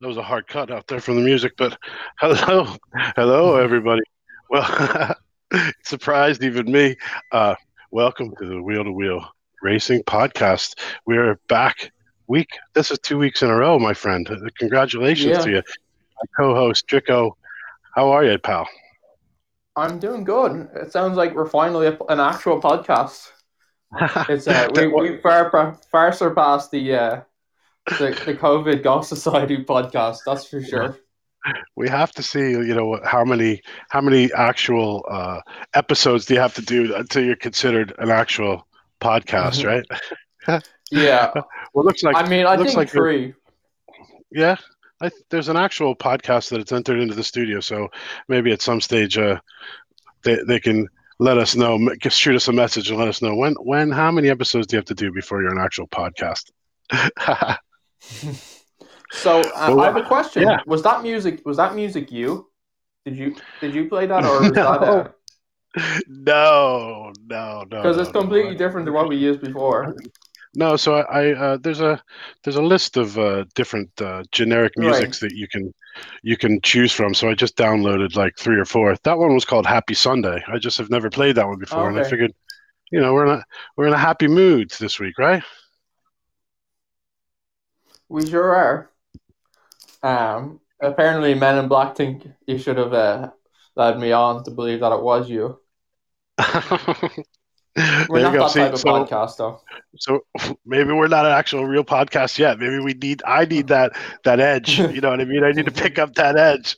that was a hard cut out there from the music, but hello, hello, everybody. Well, surprised even me. Uh, welcome to the Wheel to Wheel Racing Podcast. We're back. Week. This is two weeks in a row, my friend. Congratulations Yeah. to you, my co-host Drico. How are you, pal? I'm doing good. It sounds like we're finally an actual podcast. It's uh, we, we far far surpassed the uh, the the COVID Golf Society podcast. That's for sure. we have to see you know how many how many actual uh, episodes do you have to do until you're considered an actual podcast right Yeah, well looks like I mean, I looks think like three. yeah I, there's an actual podcast that it's entered into the studio so maybe at some stage uh, they, they can let us know just shoot us a message and let us know when when how many episodes do you have to do before you're an actual podcast So uh, Well, I have a question. yeah. Was that music? Was that music you? Did you did you play that or was that? No. no no no Because no, it's no. completely different than what we used before. No, so I, I uh, there's a there's a list of uh, different uh, generic Right. musics that you can you can choose from. So I just downloaded like three or four. That one was called Happy Sunday. I just have never played that one before, and I figured, you know, we're in a we're in a happy mood this week, right? We sure are. Um, apparently, Men in Black think you should have uh, led me on to believe that it was you. We're There not that See, type of so, podcast, though. so maybe we're not an actual real podcast yet. Maybe we need I need that that edge. You know what I mean? I need to pick up that edge.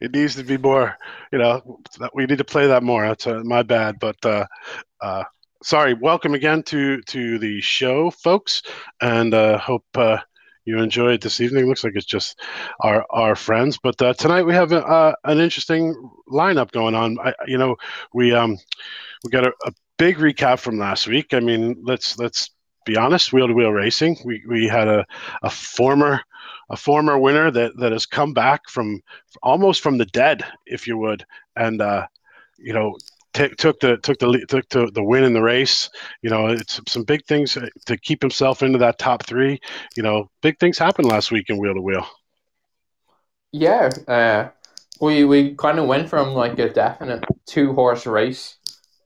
It needs to be more. You know, that- we need to play that more. That's uh, my bad, but uh, uh, sorry. Welcome again to to the show, folks, and uh, hope. Uh, you enjoy it this evening. Looks like it's just our our friends, but uh, tonight we have a, uh, an interesting lineup going on. I, you know, we um we got a, a big recap from last week. I mean, let's let's be honest. Wheel to wheel racing. We we had a, a former a former winner that that has come back from almost from the dead, if you would, and uh, you know. T- Took the took the took the, the win in the race. You know, it's some big things to keep himself into that top three. You know, big things happened last week in wheel to wheel. Yeah, uh, we we kind of went from like a definite two horse race,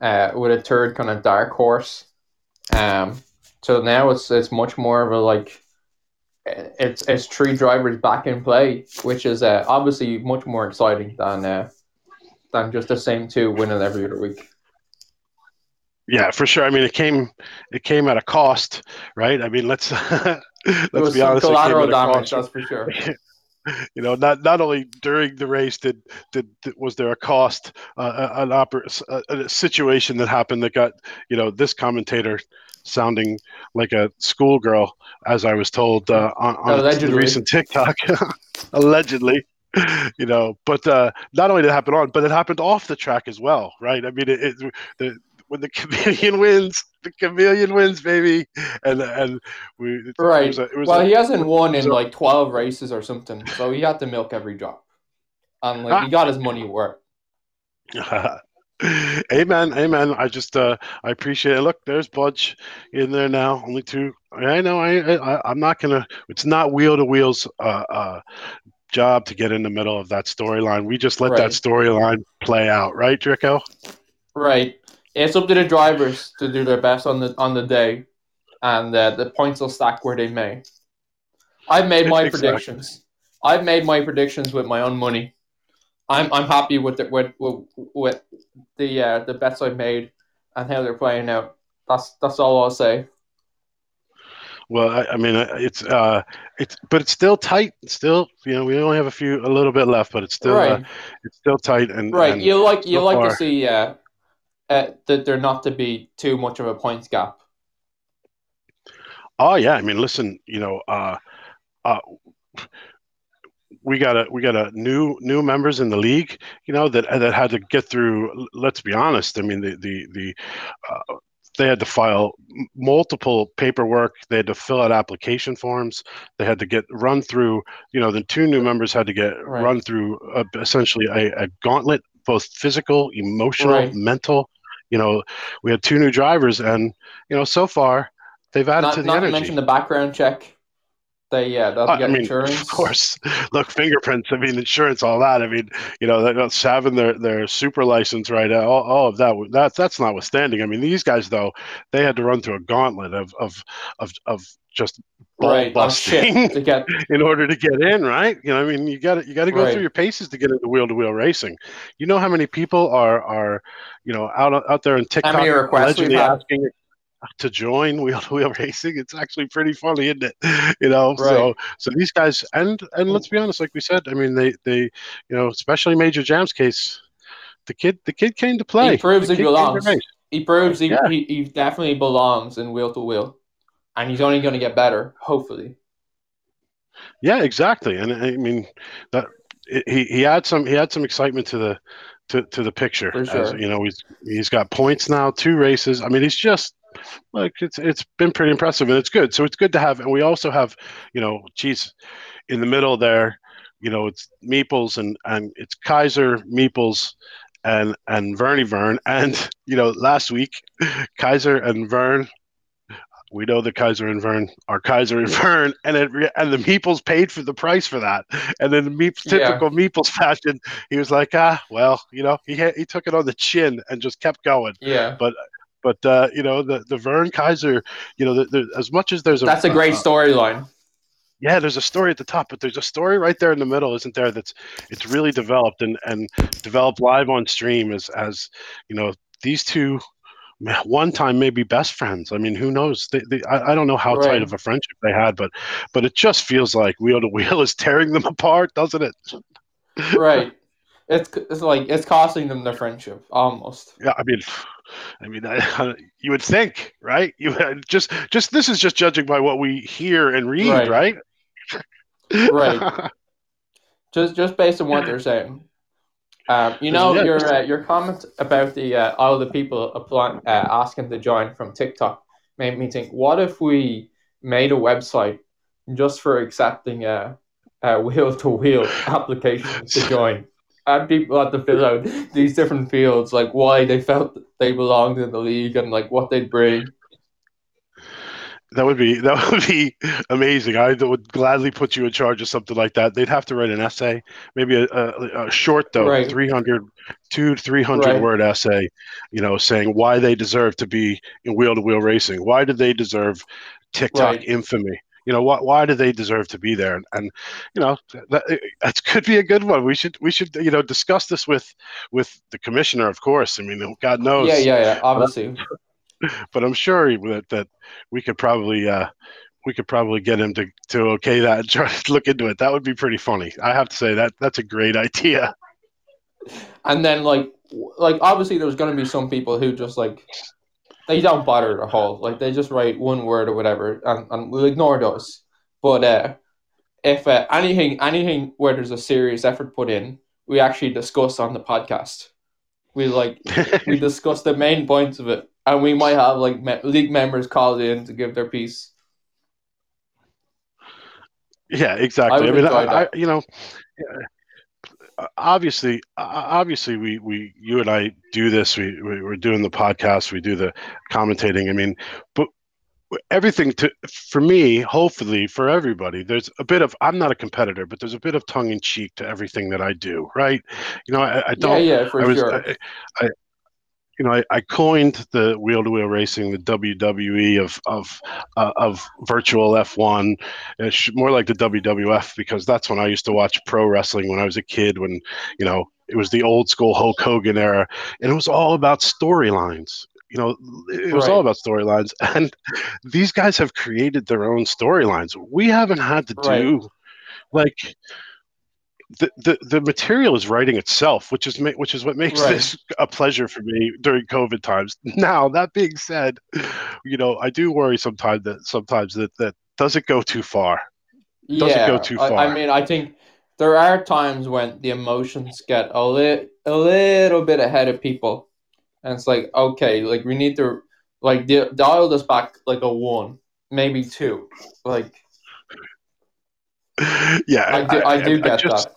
uh, with a third kind of dark horse, um. So now it's it's much more of a like, it's it's three drivers back in play, which is uh, obviously much more exciting than uh, than just the same two winning every other week. Yeah, for sure. I mean, it came it came at a cost, right? I mean, let's let's be honest. Collateral at damage, cost. that's for sure. you know, not not only during the race did did, did- was there a cost, uh, an oper- a, a situation that happened that got you know this commentator sounding like a schoolgirl, as I was told uh, on, on the recent TikTok, allegedly. You know, but uh, not only did it happen on, but it happened off the track as well, right? I mean, it, it the when the chameleon wins, the chameleon wins, baby, and and we it Right. was a- it was Well, a- he hasn't won in so- like twelve races or something, so he had to milk every drop, and like Ah. he got his money worth. amen, amen. I just uh, I appreciate it. Look, there's Budge in there now. Only two. I know. I, I I'm not gonna. It's not wheel to wheels. Uh, uh, job to get in the middle of that storyline. We just let that storyline play out, right, Drico? Right. It's up to the drivers to do their best on the on the day, and uh, the points will stack where they may. I've made my Exactly. predictions. I've made my predictions with my own money. I'm I'm happy with the with with, with the uh, the bets I've made and how they're playing out. That's that's all I'll say. Well, I, I mean, uh, it's uh, it's but it's still tight. It's still, you know, we only have a few, a little bit left, but it's still, uh, it's still tight. And Right. and- You like you so like to see uh, uh, that there not to be too much of a points gap. Oh yeah, I mean, listen, you know, uh, uh, we got a we got a new new members in the league, you know, that that had to get through. Let's be honest. I mean, the the the uh, they had to file multiple paperwork. They had to fill out application forms. They had to get run through. You know, the two new members had to get Right. run through uh, essentially a, a gauntlet, both physical, emotional, Right. mental. You know, we had two new drivers, and you know, so far they've added Not, to the not to energy. mention the background check. They yeah, they'll I get mean, insurance. of course. Look, fingerprints. I mean, insurance, all that. I mean, you know, they're not having their their super license right. All, all of that. That's that's notwithstanding. I mean, these guys though, they had to run through a gauntlet of of of of just Right, busting to get in order to get in, right? You know, I mean, you got to you got to go Right. through your paces to get into wheel to wheel racing. You know how many people are are you know out out there in TikTok many requests we've allegedly asking to join wheel to wheel racing? It's actually pretty funny, isn't it? You know, so Right. so these guys and and let's be honest, like we said, I mean, they they you know, especially Major Jam's case, the kid the kid came to play. he proves The he kid came to belongs. He proves he, Yeah. he, he definitely belongs in wheel to wheel. And he's only gonna get better, hopefully. Yeah, exactly. And I mean that he he had some he had some excitement to the to, to the picture. For As, you know, he's he's got points now, two races. I mean, he's just like it's it's been pretty impressive and it's good. So it's good to have and we also have, you know, geez, in the middle there, you know, it's Meeples and and it's Kaiser, Meeples and and Vernie Vern and you know, last week Kaiser and Vern we know that Kaiser and Vern are Kaiser and Vern, and it, and the Meeples paid for the price for that. And then the Meep, Yeah. typical Meeples fashion, he was like, ah, well, you know, he he took it on the chin and just kept going. Yeah. But uh, you know, the the Vern Kaiser, you know, the, the, as much as there's a That's a great uh, storyline. yeah, there's a story at the top, but there's a story right there in the middle, isn't there? That's it's really developed and and developed live on stream as as you know these two one time maybe best friends. I mean, who knows? They, they, I, I don't know how Right. tight of a friendship they had, but but it just feels like wheel to wheel is tearing them apart, doesn't it? Right. It's it's like it's costing them their friendship almost. Yeah, I mean, I mean, I, you would think, right? You just just this is just judging by what we hear and read, right? Right. Right. Just just based on what they're saying. Um, you know Yeah, your uh, your comment about the uh, all the people applying uh, asking to join from TikTok made me think. What if we made a website just for accepting uh, uh, wheel to wheel applications to join? And people had to fill out these different fields, like why they felt they belonged in the league and like what they'd bring. That would be that would be amazing. I would gladly put you in charge of something like that. They'd have to write an essay, maybe a, a, a short though, Right. 300, two three hundred Right. word essay. You know, saying why they deserve to be in wheel to wheel racing. Why did they deserve TikTok Right. infamy? You know, why why do they deserve to be there? And, and you know, that that could be a good one. We should we should you know discuss this with with the commissioner, of course. I mean, God knows Yeah, yeah, yeah. Obviously, but I'm sure that that we could probably uh, we could probably get him to, to okay that and try to look into it. That would be pretty funny. I have to say that that's a great idea. and then like like obviously there's gonna be some people who just like they don't bother the whole like they just write one word or whatever and, and we'll ignore those. But uh if uh, anything anything where there's a serious effort put in we actually discuss on the podcast. We like we discuss the main points of it and we might have like me- league members called in to give their piece. Yeah, exactly. I, would mean, I, I, you know, uh, obviously, obviously, we we you and I do this. We, we we're doing the podcast. We do the commentating. I mean, but everything to for me hopefully for everybody there's a bit of i'm not a competitor but there's a bit of tongue in cheek to everything that i do right you know i, I don't yeah for I was, sure I, I, you know, I, I coined the wheel to wheel racing, the WWE of of uh, of virtual F1. It's more like the WWF because that's when I used to watch pro wrestling when I was a kid. When you know it was the old school Hulk Hogan era, and it was all about storylines. You know, it was all about storylines, and these guys have created their own storylines. We haven't had to Right. do like the, the the material is writing itself, which is ma- which is what makes Right. this a pleasure for me during COVID times. Now that being said, you know I do worry sometimes that sometimes that that does it go too far. doesn't yeah, go too I, I mean, I think there are times when the emotions get a li- a little bit ahead of people, and it's like, okay, like we need to like di- dial this back like a one, maybe two. Like yeah, I do, I, do get just- that.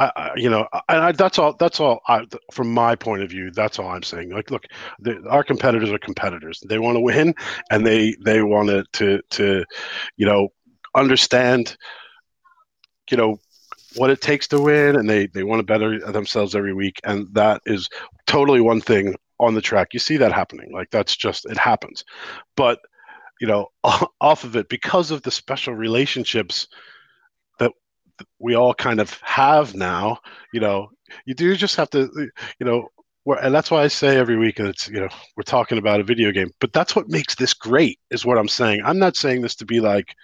I, I, you know, and I, that's all. That's all. I, from my point of view, that's all I'm saying. Like, look, the, our competitors are competitors. They want to win, and they they want to to to, you know, understand, you know, what it takes to win, and they they want to better themselves every week, and that is totally one thing on the track. You see that happening, like that's just it happens, but you know, off of it because of the special relationships we all kind of have now. You know, you do just have to, you know, and that's why I say every week it's you know we're talking about a video game, but that's what makes this great, is what I'm saying. I'm not saying this to be like,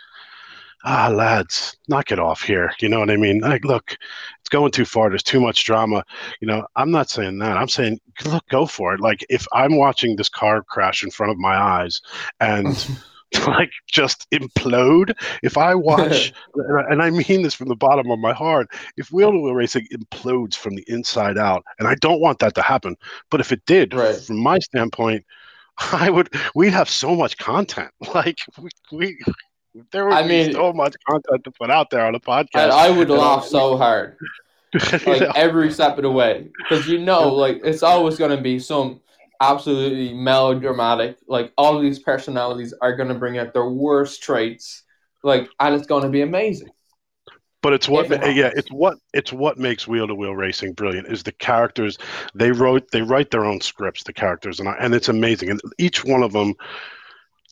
ah, lads, knock it off here. You know what I mean? Like, look, it's going too far. There's too much drama. You know, I'm not saying that. I'm saying, look, go for it. Like, if I'm watching this car crash in front of my eyes and like just implode. If I watch, and I mean this from the bottom of my heart, if wheel to wheel racing implodes from the inside out, and I don't want that to happen, but if it did, right. from my standpoint, I would. We'd have so much content. Like we, we there would I be mean, so much content to put out there on a podcast. And I would laugh so hard, like every step of the way, because you know, like it's always going to be some absolutely melodramatic. Like all these personalities are going to bring out their worst traits, like, and it's going to be amazing. But it's what, it yeah, it's what it's what makes wheel to wheel racing brilliant. Is the characters they wrote they write their own scripts, the characters, and I, and it's amazing. And each one of them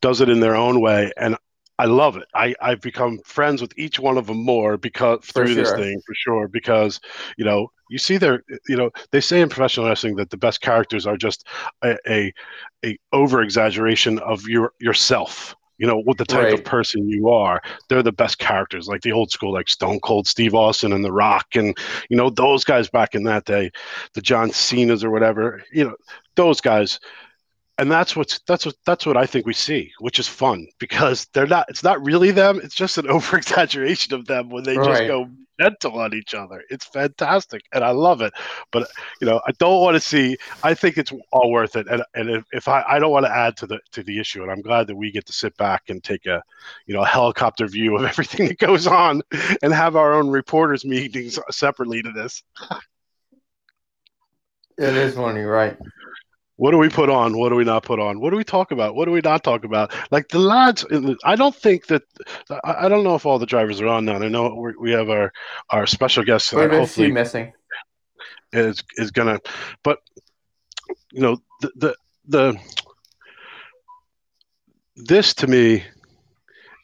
does it in their own way. And I love it. I, I've become friends with each one of them more because through sure. this thing for sure. Because you know, you see their, you know, they say in professional wrestling that the best characters are just a a, a over exaggeration of your yourself. You know, what the type right. of person you are. They're the best characters, like the old school, like Stone Cold Steve Austin and The Rock, and you know those guys back in that day, the John Cena's or whatever. You know, those guys and that's what's that's what that's what I think we see, which is fun because they're not. It's not really them. It's just an over exaggeration of them when they right. just go mental on each other. It's fantastic, and I love it. But you know, I don't want to see. I think it's all worth it, and and if, if I I don't want to add to the to the issue, and I'm glad that we get to sit back and take a you know a helicopter view of everything that goes on, and have our own reporters meetings separately to this. it is funny, right? What do we put on? What do we not put on? What do we talk about? What do we not talk about? Like the lads, I don't think that I don't know if all the drivers are on now. I know we have our our special guest tonight. Hopefully, missing is is gonna, but you know the the the this to me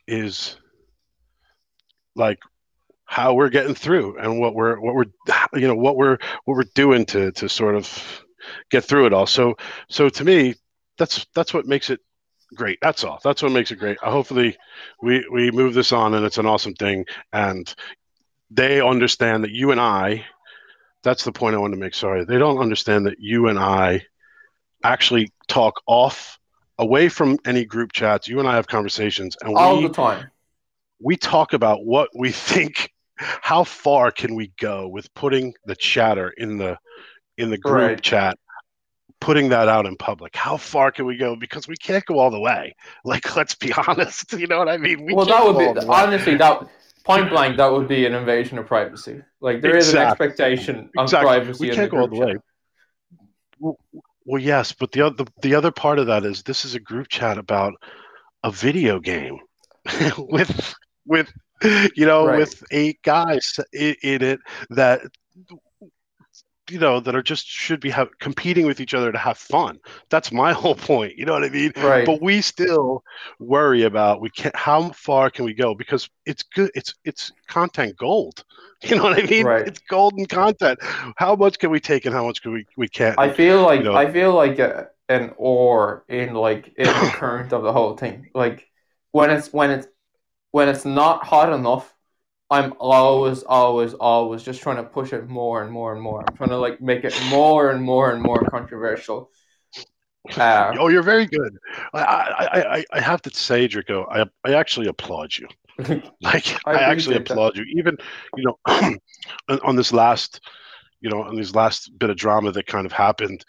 is like how we're getting through and what we're what we're you know what we're what we're doing to to sort of get through it all. So so to me, that's that's what makes it great. That's all. That's what makes it great. Uh, hopefully, we we move this on, and it's an awesome thing, and they understand that you and I. That's the point I want to make. Sorry, they don't understand that you and I actually talk off away from any group chats. You and I have conversations, and all we, the time. We talk about what we think. How far can we go with putting the chatter in the in the group right. chat putting that out in public how far can we go because we can't go all the way like let's be honest you know what i mean we well that would be honestly that point blank that would be an invasion of privacy like there exactly. is an expectation on exactly. privacy we can't go all the way well, well, yes but the other the other part of that is this is a group chat about a video game with with you know right. with eight guys in, in it that you know that are just should be have, competing with each other to have fun. That's my whole point you know what i mean? Right. But we still worry about we can't how far can we go? Because it's good it's it's content gold you know what i mean? Right. it's golden content. How much can we take and how much can we we can't i feel like you know? i feel like a, an or in like in the current of the whole thing. Like when it's when it's when it's not hot enough I'm always, always, always just trying to push it more and more and more. I'm trying to like make it more and more and more controversial. Uh, oh, you're very good. I, I, I, I have to say, Drico, I, I actually applaud you. like, I, I actually applaud that. you. Even, you know, on, on this last, you know, on this last bit of drama that kind of happened,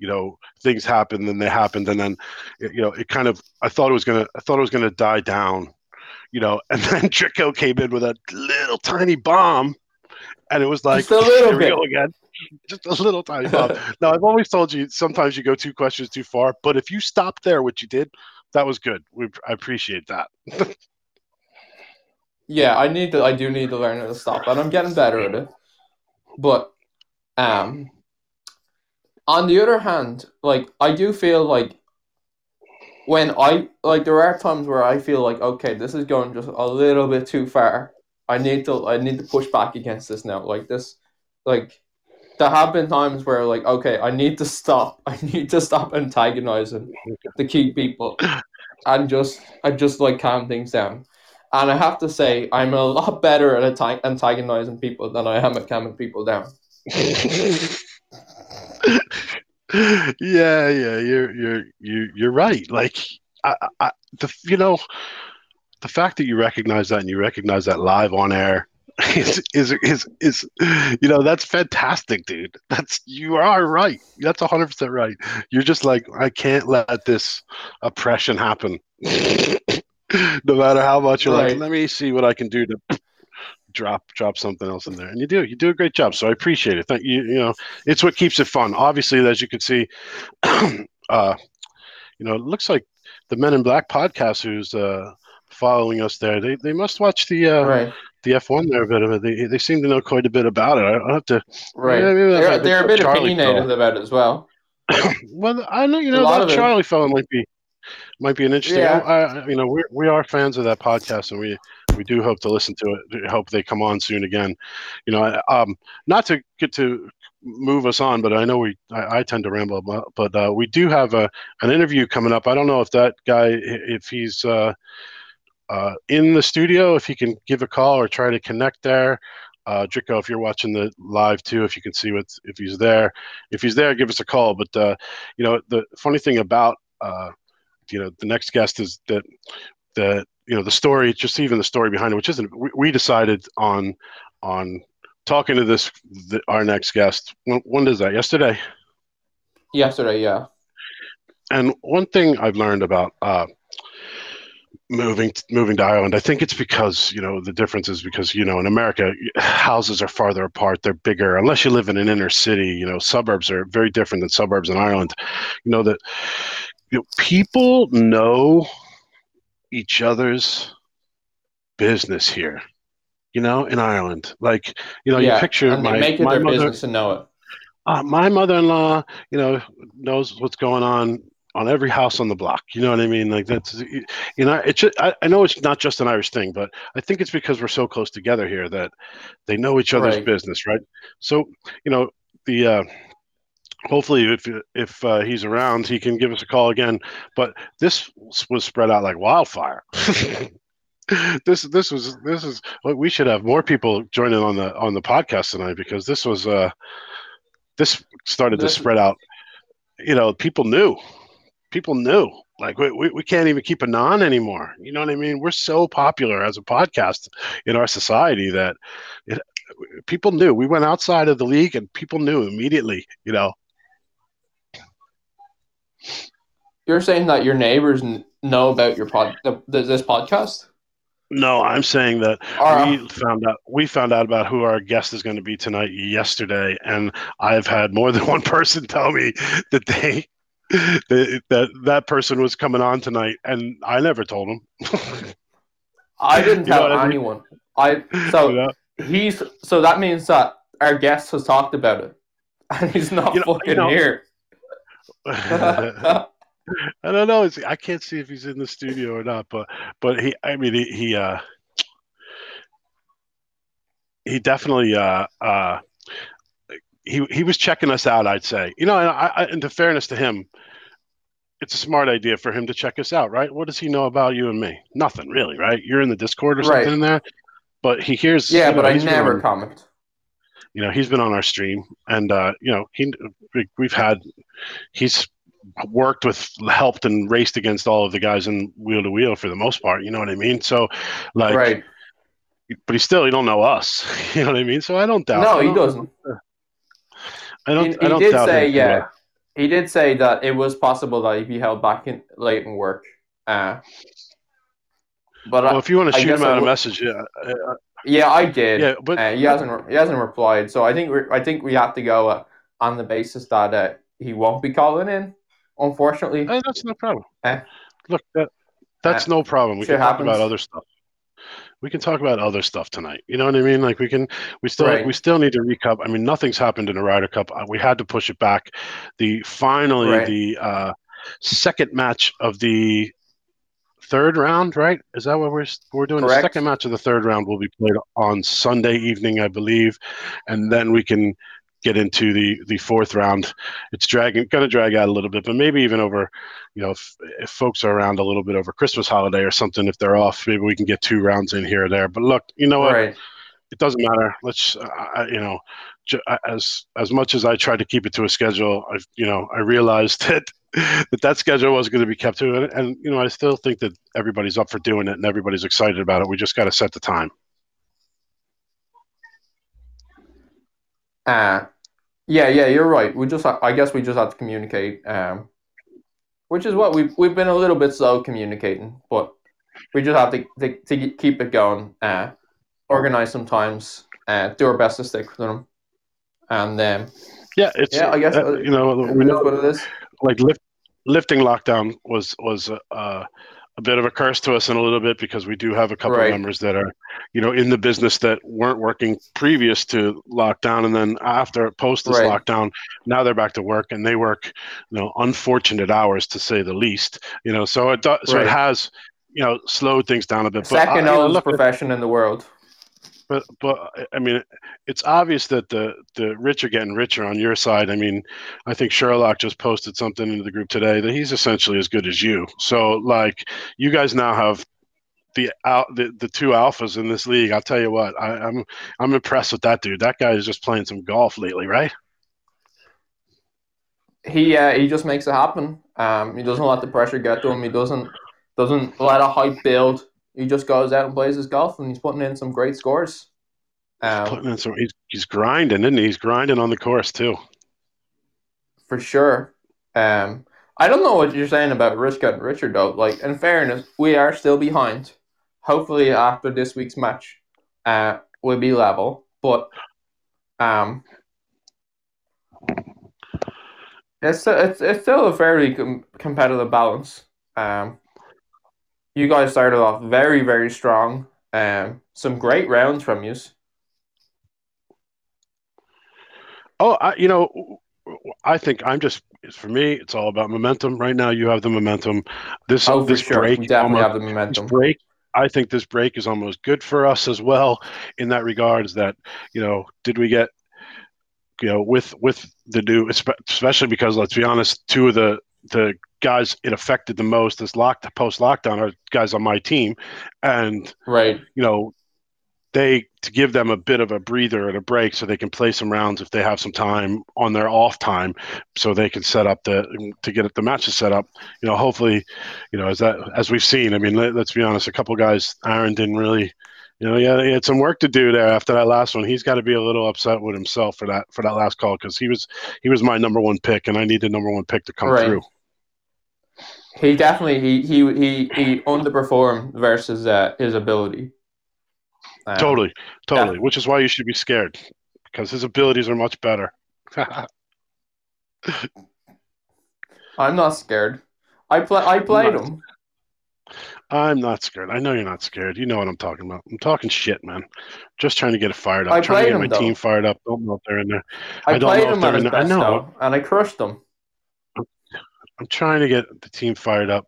you know, things happened and they happened, and then, you know, it kind of, I thought it was gonna, I thought it was gonna die down you know, and then Drico came in with a little tiny bomb, and it was like, Just a little bit. again. Just a little tiny bomb. now, I've always told you sometimes you go two questions too far, but if you stop there, what you did, that was good. We, I appreciate that. yeah, I need to. I do need to learn how to stop, and I'm getting better at it. But um, on the other hand, like I do feel like when I like there are times where I feel like okay, this is going just a little bit too far. I need to I need to push back against this now. Like this, like there have been times where like okay, I need to stop. I need to stop antagonizing the key people, and just I just like calm things down. And I have to say, I'm a lot better at antagonizing people than I am at calming people down. yeah, yeah, you're you're you you're right. Like I, I, the you know, the fact that you recognize that and you recognize that live on air is is is is you know that's fantastic, dude. That's you are right. That's hundred percent right. You're just like I can't let this oppression happen. no matter how much you're right. like, let me see what I can do to drop drop something else in there. And you do you do a great job. So i appreciate it. Thank you you know it's what keeps it fun. Obviously as you can see uh you know it looks like the men in black podcast who's uh following us there they, they must watch the uh right. the f1 there a bit of it. They, they seem to know quite a bit about it. I don't have to right. they're, they're a bit Charlie opinionated fellow. about it as well. Well i know you know that charlie fellow might be might be an interesting yeah. I, you know we we are fans of that podcast and we we do hope to listen to it. Hope they come on soon again. You know, um, not to get to move us on, but I know we I, I tend to ramble, but uh, we do have a an interview coming up. I don't know if that guy if he's uh, uh, in the studio, if he can give a call or try to connect there. Uh, Drico, if you're watching the live too, if you can see what if he's there, if he's there, give us a call. But uh, you know, the funny thing about uh, you know the next guest is that that you know the story, just even the story behind it, which isn't. We, we decided on on talking to this the, our next guest. When, when is that? Yesterday. Yesterday, yeah. And one thing I've learned about uh, moving moving to Ireland, I think it's because you know the difference is because you know in America houses are farther apart, they're bigger. Unless you live in an inner city, you know suburbs are very different than suburbs in Ireland. You know that you know, people know each other's business here. You know, in Ireland, like you know, yeah, you picture and my make it my their mother, business to know it. Uh, my mother-in-law, you know, knows what's going on on every house on the block. You know what I mean? Like that's you know, it's just, I, I know it's not just an Irish thing, but I think it's because we're so close together here that they know each other's right. business, right? So you know the. Uh, hopefully if if uh, he's around he can give us a call again. But this was spread out like wildfire. This this was this is we should have more people joining on the on the podcast tonight because this was uh this started to spread out. You know people knew. People knew. Like we, we, we can't even keep a non anymore. You know what i mean? We're so popular as a podcast in our society that it, people knew. We went outside of the league and people knew immediately you know you're saying that your neighbors know about your pod, the, this podcast? No, I'm saying that uh, we found out we found out about who our guest is going to be tonight yesterday, and I've had more than one person tell me that they that that, that person was coming on tonight, and I never told them. I didn't tell anyone. I, mean? I so he's so that means that our guest has talked about it, and he's not you know, fucking you know, here. I don't know. I can't see if he's in the studio or not, but but he. I mean, he he uh, he definitely uh, uh, he he was checking us out. I'd say, you know, and, I, and to fairness to him, it's a smart idea for him to check us out, right? What does he know about you and me? Nothing really, right? You're in the Discord or something right. in there, but he hears. Yeah, you know, but I never comment. You know, he's been on our stream, and uh, you know, he we've had he's worked with, helped, and raced against all of the guys in wheel to wheel for the most part. You know what I mean? So, like, right. But he still, he don't know us. You know what I mean? So I don't doubt. No, he doesn't. I don't. He, I don't did say, yeah. He did say that it was possible that he'd be held back in late in work. Uh, but well, I, if you want to shoot him out a message, yeah. Yeah, I did. Yeah, but uh, he hasn't. He hasn't replied. So I think we I think we have to go uh, on the basis that uh, he won't be calling in unfortunately. Hey, that's no problem. Eh? Look, that that's eh? no problem. We can happens. talk about other stuff. we can talk about other stuff tonight. You know what I mean? Like we can, we still, Right. we still need to recup. I mean, nothing's happened in the Ryder Cup. Uh, We had to push it back. The finally Right. the uh, second match of the third round, right? Is that what we're we're doing? Correct. The second match of the third round will be played on Sunday evening, I believe, and then we can get into the the fourth round. It's dragging, going to drag out a little bit, but maybe even over, you know, if, if folks are around a little bit over Christmas holiday or something, if they're off, maybe we can get two rounds in here or there. But look, you know what? Right. it doesn't matter. Let's, uh, you know, as as much as I tried to keep it to a schedule, I, you know, I realized that that that schedule was going to be kept to, and, and you know, I still think that everybody's up for doing it and everybody's excited about it. We just got to set the time. Uh, yeah, yeah, you're right. We just, I guess, we just have to communicate, um, which is what we've we've been a little bit slow communicating, but we just have to to, to keep it going. Uh, organize some times, uh, do our best to stick with them, and um, Yeah, it's Yeah, I guess, uh, you know we know what it is. Like lift, lifting lockdown was was uh, a bit of a curse to us in a little bit because we do have a couple Right. of members that are you know in the business that weren't working previous to lockdown and then after post this Right. lockdown now they're back to work and they work you know unfortunate hours to say the least you know so it does, so Right. it has you know slowed things down a bit but Second you know, oldest profession in the world. But but I mean, it's obvious that the the rich are getting richer on your side. I mean, I think Sherlock just posted something into the group today that he's essentially as good as you. So like, you guys now have the out the, the two alphas in this league. I'll tell you what, I, I'm I'm impressed with that dude. That guy is just playing some golf lately, right? He uh, he just makes it happen. Um, he doesn't let the pressure get to him. He doesn't doesn't let a hype build. He just goes out and plays his golf, and he's putting in some great scores. Um, Putting in some, he's, he's grinding, isn't he? He's grinding on the course too. for sure. Um, I don't know what you're saying about Rich getting Richard though. Like in fairness, we are still behind. Hopefully, after this week's match, uh, we'll be level. But um, it's it's it's still a fairly com- competitive balance. Um, you guys started off very very strong. Um, some great rounds from you. Oh, I, you know, I think I'm just for me. It's all about momentum. Right now, you have the momentum. This Oh, this sure, break we definitely almost- have the momentum. break i think this break is almost good for us as well in that regards that you know did we get you know with with the new especially because let's be honest two of the the guys it affected the most this locked post lockdown are guys on my team and Right. you know they to give them a bit of a breather and a break so they can play some rounds if they have some time on their off time so they can set up the to get the matches set up you know hopefully you know as that as we've seen i mean let, us be honest a couple guys aaron didn't really you know yeah he had some work to do there after that last one he's got to be a little upset with himself for that for that last call because he was he was my number one pick and i need the number one pick to come Right. through He definitely he he he, he underperformed versus uh, his ability. Um, totally totally which is why you should be scared because his abilities are much better I'm not scared. I play. I played him. I'm not scared. I know you're not scared. You know what I'm talking about. I'm talking shit, man. Just trying to get it fired up. I trying to get him, my though. team fired up. Don't know if they're in there. I, I don't played know if they're at his I know. though, and I crushed him. I'm trying to get the team fired up.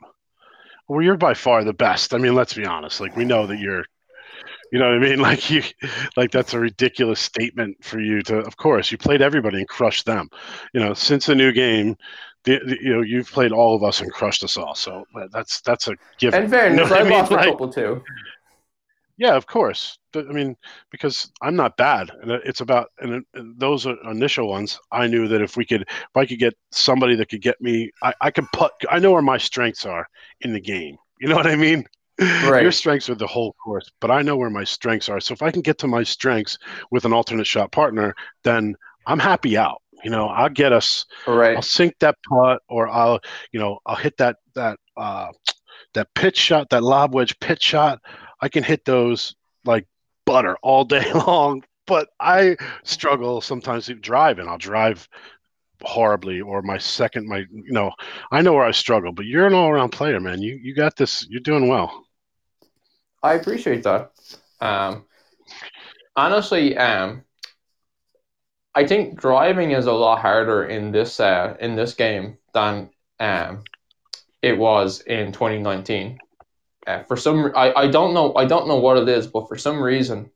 Well, you're by far the best. I mean, let's be honest. Like we know that you're. You know what I mean? Like you, like that's a ridiculous statement for you to. Of course, you played everybody and crushed them. You know, since the new game, the, the, you know you've played all of us and crushed us all. So that's that's a given. In fairness, You know I, I mean? lost Like- a couple too. Yeah, of course. But, I mean, because I'm not bad, and it's about and, and those are initial ones. I knew that if we could, if I could get somebody that could get me, I, I could put. I know where my strengths are in the game. You know what I mean? Right. Your strengths are the whole course, but I know where my strengths are. So if I can get to my strengths with an alternate shot partner, then I'm happy out. You know, I'll get us. Right. I'll sink that putt, or I'll, you know, I'll hit that that uh, that pitch shot, that lob wedge pitch shot. I can hit those like butter all day long. But I struggle sometimes even driving. I'll drive horribly, or my second, my you know, I know where I struggle. But you're an all around player, man. You you got this. You're doing well. I appreciate that. Um, honestly, um, I think driving is a lot harder in this uh, in this game than um, it was in 2019. Uh, for some, I, I don't know I don't know what it is, but for some reason,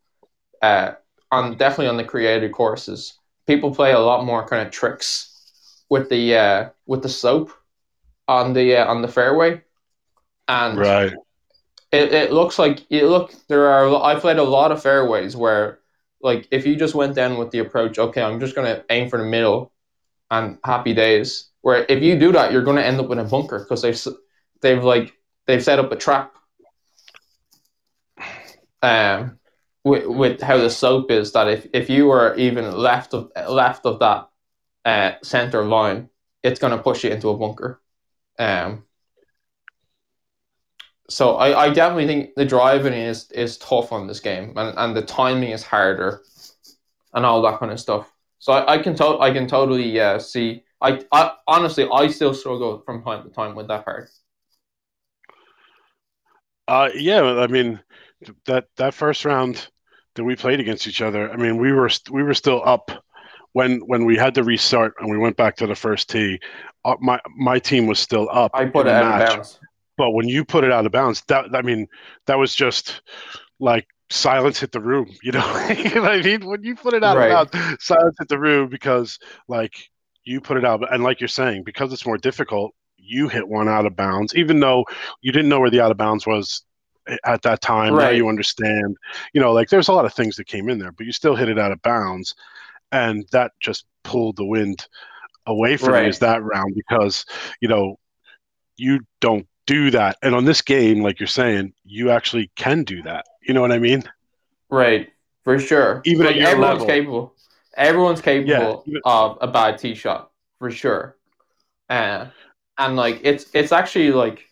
uh, on definitely on the created courses, people play a lot more kind of tricks with the uh, with the slope on the uh, on the fairway, and Right. it, it looks like you look there are I've played a lot of fairways where like if you just went down with the approach okay I'm just gonna aim for the middle and happy days where if you do that you're gonna end up in a bunker because they've they've like they've set up a trap um with, with how the slope is that if, if you were even left of left of that uh, center line it's gonna push you into a bunker um so I, I definitely think the driving is is tough on this game and, and the timing is harder and all that kind of stuff. So I, I can to- I can totally uh, see I, I honestly I still struggle from time to time with that part. Uh, yeah, I mean that that first round that we played against each other. I mean, we were we were still up when when we had to restart and we went back to the first tee. Uh, my my team was still up. I put it out of bounds. But when you put it out of bounds, that I mean, that was just like silence hit the room. You know, you know what I mean? When you put it out Right. of bounds, silence hit the room because like you put it out, and like you're saying, because it's more difficult, you hit one out of bounds, even though you didn't know where the out of bounds was eh, at that time. Now you understand. You know, like there's a lot of things that came in there, but you still hit it out of bounds, and that just pulled the wind away from Right. you as that round because you know you don't do that. And on this game, like you're saying, you actually can do that. You know what I mean? Right, for sure. Even at like your everyone's level. capable. Everyone's capable even- of a bad tee shot for sure. Uh, and like it's it's actually like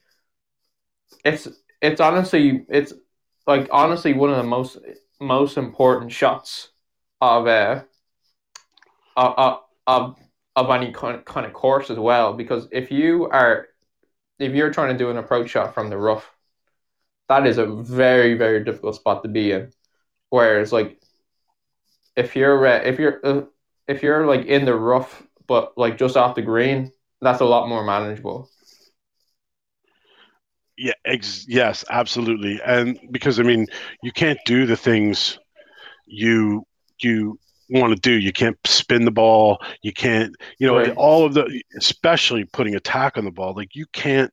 it's it's honestly it's like honestly one of the most most important shots of uh of of, of, of any kind kind of course as well because if you are if you're trying to do an approach shot from the rough that is a very very difficult spot to be in whereas like if you're uh, if you're uh, if you're like in the rough but like just off the green that's a lot more manageable Yeah, ex- yes, absolutely. And because I mean, you can't do the things you you want to do. You can't spin the ball. You can't, you know, Right. all of the, especially putting attack on the ball. Like you can't,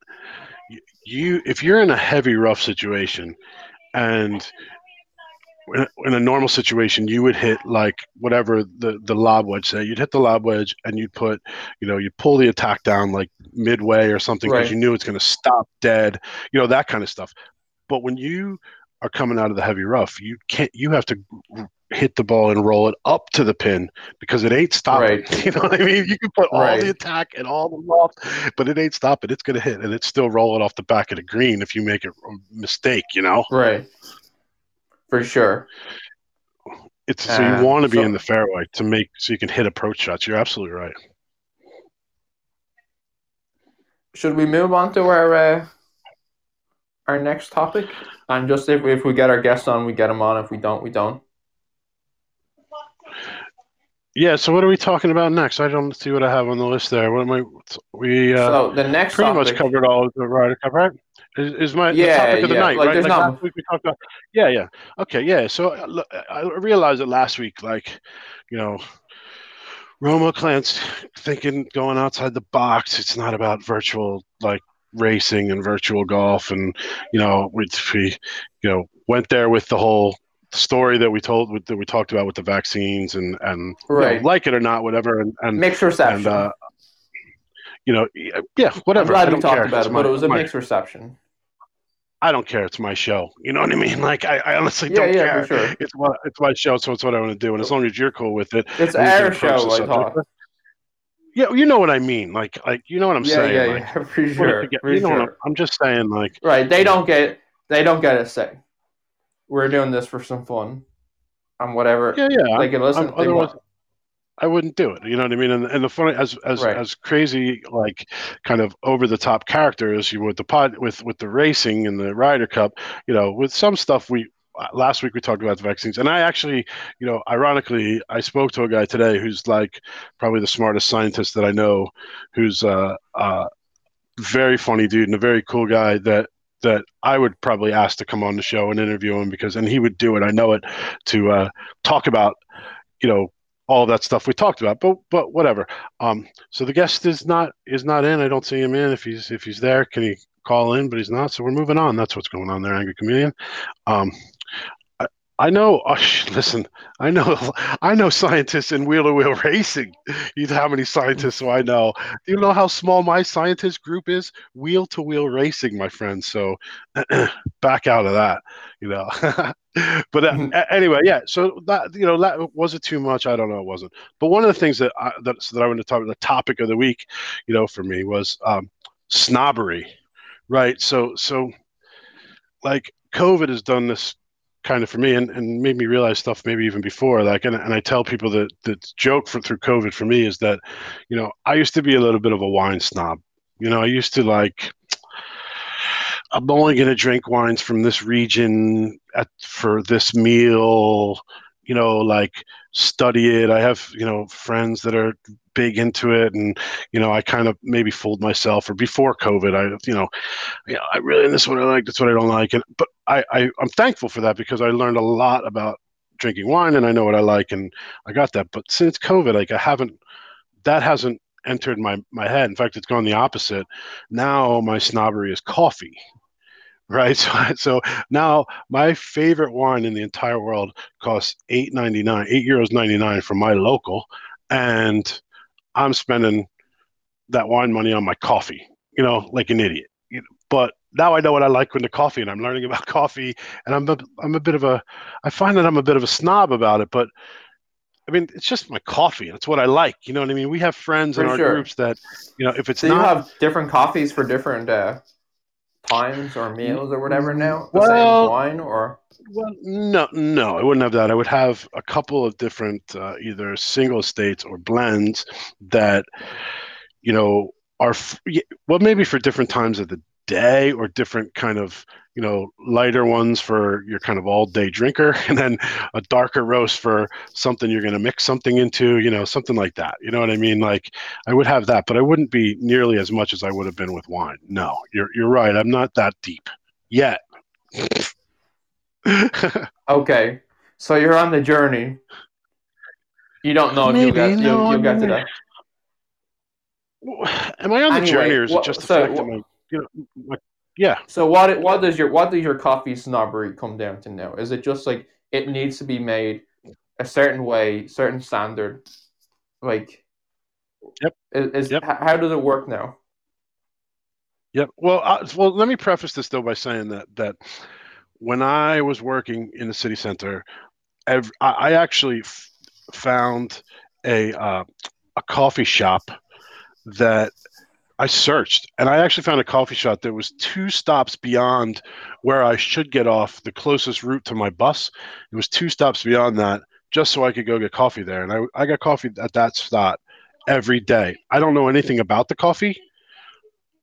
you if you're in a heavy rough situation, and in a, normal situation, you would hit like whatever the the lob wedge say. You'd hit the lob wedge, and you'd put, you know, you'd pull the attack down like midway or something because Right. you knew it's going to stop dead. You know that kind of stuff. But when you are coming out of the heavy rough, you can't. You have to hit the ball and roll it up to the pin because it ain't stopping. Right. You know what I mean? You can put all Right. the attack and all the loft, but it ain't stopping. It's going to hit, and it's still rolling off the back of the green if you make a mistake. You know. right for sure It's so Uh, you want to be so- in the fairway to make so you can hit approach shots. You're absolutely right. should we move on to our uh, our next topic and just if, if we get our guests on we get them on if we don't we don't Yeah. So what are we talking about next? I don't see what I have on the list there. What am I? We uh, so the next pretty topic much covered all of the Ryder Cup, right? Is, is my Yeah, topic of the yeah, night, like, right? Like not- last week we talked about. Yeah, yeah. Okay, yeah. So uh, look, I realized that last week, like, you know, Roma Clance thinking going outside the box. It's not about virtual like racing and virtual golf, and you know, we, we you know went there with the whole story that we told that we talked about with the vaccines and and you know, like it or not, whatever, and and, mixed reception and uh, you know, yeah, I'm whatever. glad I we talked care. about It's it my- but it was a my- mixed reception I don't care. It's my show. You know what I mean? Like I, I honestly yeah don't yeah care. for sure It's what it's my show, so it's what I want to do. And as long as you're cool with it, it's and we can our show I subject. thought Yeah, you know what I mean. Like like you know what I'm yeah saying. yeah like, yeah for sure for you know what I'm, I'm just saying. Like right they don't get they don't get a say we're doing this for some fun and whatever yeah, yeah. they can listen I'm- if they otherwise, want I wouldn't do it. You know what I mean? And, and the funny, as as Right. as crazy, like kind of over the top characters, you with the pod with with the racing and the Ryder Cup. You know, with some stuff we last week we talked about the vaccines, and I actually, you know, ironically, I spoke to a guy today who's like probably the smartest scientist that I know, who's uh, uh very funny dude and a very cool guy that that I would probably ask to come on the show and interview him because and he would do it. I know it to uh, talk about you know all that stuff we talked about. But but whatever. Um, so the guest is not is not in. I don't see him in. If he's if he's there, can he call in? But he's not. So we're moving on. That's what's going on there, angry comedian. Um, I, know. Oh, listen, I know. I know scientists in wheel to wheel racing. You know how many scientists do I know? Do you know how small my scientist group is? Wheel to wheel racing, my friend. So back out of that. You know. but uh, a- anyway, yeah. So that you know, that was it too much? I don't know. It wasn't. But one of the things that I, that, so that I want to talk about, the topic of the week, you know, for me was um, snobbery, right? So so like COVID has done this kind of for me and, and made me realize stuff maybe even before like and, and i tell people that the joke for through covid for me is that you know i used to be a little bit of a wine snob. You know i used to like i'm only going to drink wines from this region at for this meal you know like study it i have you know friends that are big into it and you know i kind of maybe fooled myself or before covid i you know yeah, I really this is what I like, that's what I don't like, and but I, I I'm thankful for that because I learned a lot about drinking wine and I know what I like and I got that. But since COVID, like I haven't, that hasn't entered my my head. In fact, it's gone the opposite. Now my snobbery is coffee, right? So so now my favorite wine in the entire world costs eight ninety nine, eight euros ninety nine from my local, and I'm spending that wine money on my coffee, you know, like an idiot. But now I know what I like when the coffee, and I'm learning about coffee. And I'm a, I'm a bit of a, I find that I'm a bit of a snob about it. But I mean, it's just my coffee, and it's what I like. You know what I mean? We have friends For in our sure. groups that, you know, if it's So you have different coffees for different uh, times or meals or whatever now? The Well- wine or well, no, no, I wouldn't have that. I would have a couple of different, uh, either single states or blends that, you know, are f- well, maybe for different times of the day or different kind of, you know, lighter ones for your kind of all day drinker, and then a darker roast for something you're going to mix something into, you know, something like that. You know what I mean? Like I would have that, but I wouldn't be nearly as much as I would have been with wine. No, you're you're right. I'm not that deep yet. Okay. So you're on the journey. You don't know if you'll get no, you'll, you'll get to mean, that. Am I on the Anyway, journey, or is what- it just the so fact that my, you know, my, yeah, So what what does your what does your coffee snobbery come down to now? Is it just like it needs to be made a certain way, certain standard? Like Yep. Is, is Yep. how does it work now? Yep. Well, uh, well, let me preface this though by saying that that when I was working in the city center, ev I, I actually f- found a uh, a coffee shop that I searched, and I actually found a coffee shop that was two stops beyond where I should get off the closest route to my bus. It was two stops beyond that, just so I could go get coffee there, and I I got coffee at that spot every day. I don't know anything about the coffee.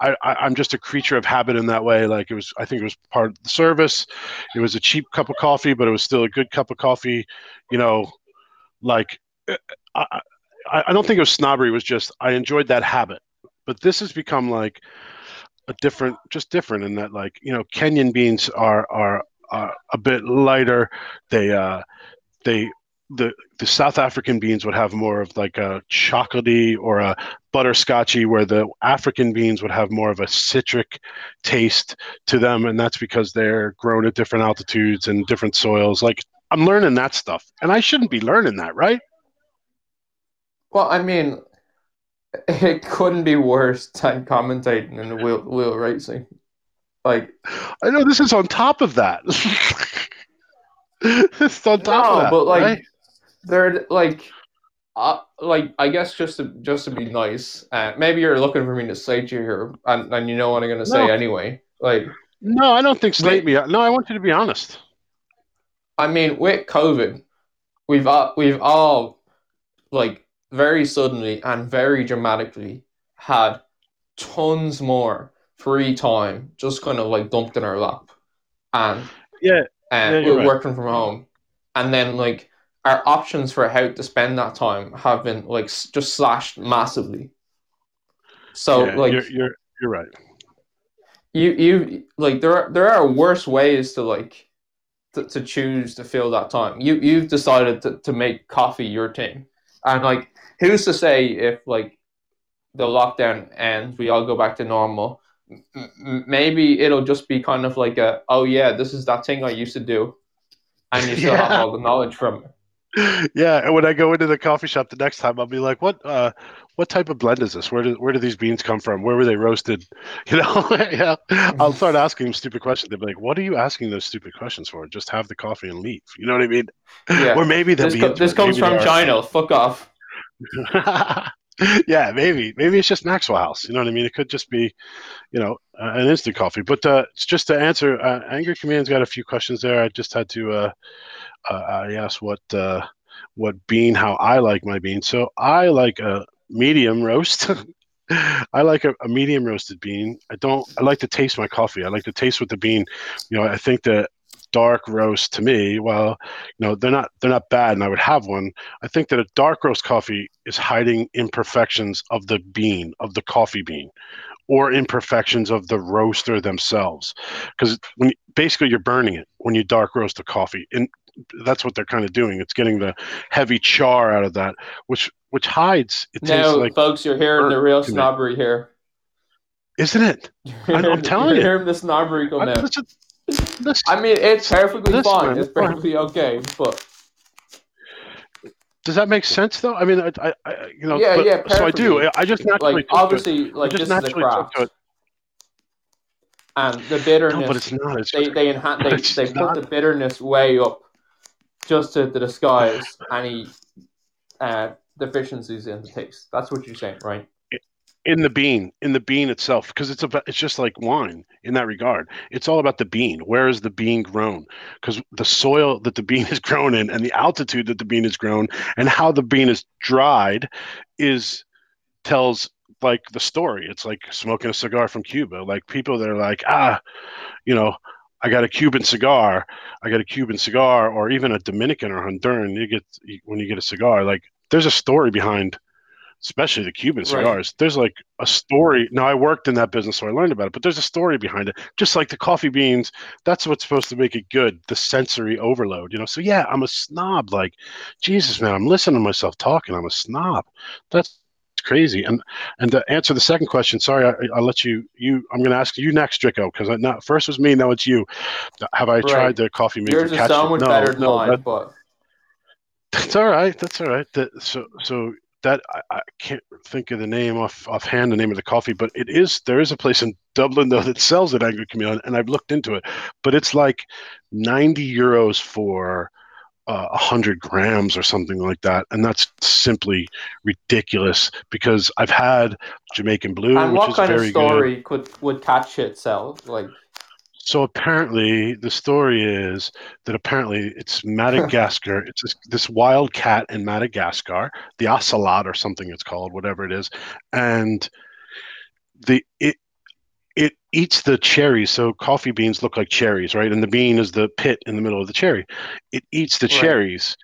I, I, I'm just a creature of habit in that way. Like it was, I think it was part of the service. It was a cheap cup of coffee, but it was still a good cup of coffee. You know, like uh, I, I, I don't think it was snobbery. It was just I enjoyed that habit. But this has become like a different, just different in that, like you know, Kenyan beans are are, are a bit lighter. They uh, they the the South African beans would have more of like a chocolatey or a butterscotchy, where the African beans would have more of a citric taste to them, and that's because they're grown at different altitudes and different soils. Like I'm learning that stuff, and I shouldn't be learning that, right? Well, I mean, it couldn't be worse than commentating in the wheel wheel racing. Like I know this is on top of that. is on top no, of that, but like right? they're like, uh, like I guess just to just to be nice, uh, maybe you're looking for me to slate you here, and, and you know what I'm gonna say No. anyway. Like, No, I don't think slate me. No, I want you to be honest. I mean, with COVID, we've all we've all like very suddenly and very dramatically had tons more free time just kind of like dumped in our lap. And Yeah, uh, Yeah, right. working from home. And then like our options for how to spend that time have been like just slashed massively. So yeah, like you're you're you're right. you you like there are there are worse ways to like to, to choose to fill that time. You you've decided to, to make coffee your thing. And like who's to say if like the lockdown ends we all go back to normal M- maybe it'll just be kind of like a oh yeah this is that thing i used to do and you still have all the knowledge from it Yeah, and when I go into the coffee shop the next time, I'll be like, "What, uh, what type of blend is this? Where did where do these beans come from? Where were they roasted?" You know, yeah. I'll start asking them stupid questions. They'll be like, "What are you asking those stupid questions for? Just have the coffee and leave." You know what I mean? Yeah. Or maybe they'll this, be co- this comes from china fuck off. yeah, maybe maybe it's just Maxwell House. You know what I mean? It could just be, you know, uh, an instant coffee. But uh, it's just to answer, uh, Angry Command's got a few questions there. I just had to. Uh, uh, I asked what uh, what bean, how I like my bean. So I like a medium roast. I like a, a medium roasted bean. I don't. I like to taste my coffee. I like to taste with the bean. You know, I think that dark roast to me, well, you know, they're not they're not bad, and I would have one. I think that a dark roast coffee is hiding imperfections of the bean, of the coffee bean, or imperfections of the roaster themselves, because when basically you're burning it when you dark roast the coffee, and that's what they're kind of doing. It's getting the heavy char out of that, which which hides. It now like, folks you're hearing the real snobbery here isn't it? I'm telling you're you. hearing the snobbery I, listen, listen, I mean, it's perfectly fine. It's perfectly okay. But does that make sense though? I mean, I, I, I you know, Yeah, but- yeah, so I do. I just naturally like, took to it. obviously, like just this is a craft, to it. and the bitterness, No, but it's not. It's they they enha- they they put not. the bitterness way up, just to, to disguise any uh, deficiencies in the taste. That's what you're saying, right? In the bean, in the bean itself, because it's about. It's just like wine in that regard. It's all about the bean. Where is the bean grown? Because the soil that the bean is grown in, and the altitude that the bean is grown, and how the bean is dried, is tells like the story. It's like smoking a cigar from Cuba. Like people that are like, ah, you know, I got a Cuban cigar. I got a Cuban cigar, or even a Dominican or Honduran. You get when you get a cigar, like there's a story behind, especially the Cuban Right. cigars. There's like a story. Now I worked in that business, so I learned about it. But there's a story behind it. Just like the coffee beans, that's what's supposed to make it good. The sensory overload, you know. So yeah, I'm a snob. Like, Jesus, man, I'm listening to myself talking. I'm a snob. That's crazy. And and to answer the second question, sorry, I, I'll let you. You, I'm going to ask you next, Drico, because not first was me, now it's you. Have I Right. tried the coffee maker? Yours is so much No, better than no, mine, that- but that's all right. That's all right. That, so so that I, I can't think of the name off offhand, the name of the coffee, but it is there is a place in Dublin though that sells it Angry Chameleon, and I've looked into it, but it's like ninety euros for uh, a hundred grams or something like that, and that's simply ridiculous because I've had Jamaican Blue, and which what is kind of very good. story could would catch itself? Like, So apparently, the story is that apparently it's Madagascar. it's this, this wild cat in Madagascar, the ocelot or something it's called, whatever it is, and the it it eats the cherries. So coffee beans look like cherries, right? And the bean is the pit in the middle of the cherry. It eats the Right. cherries,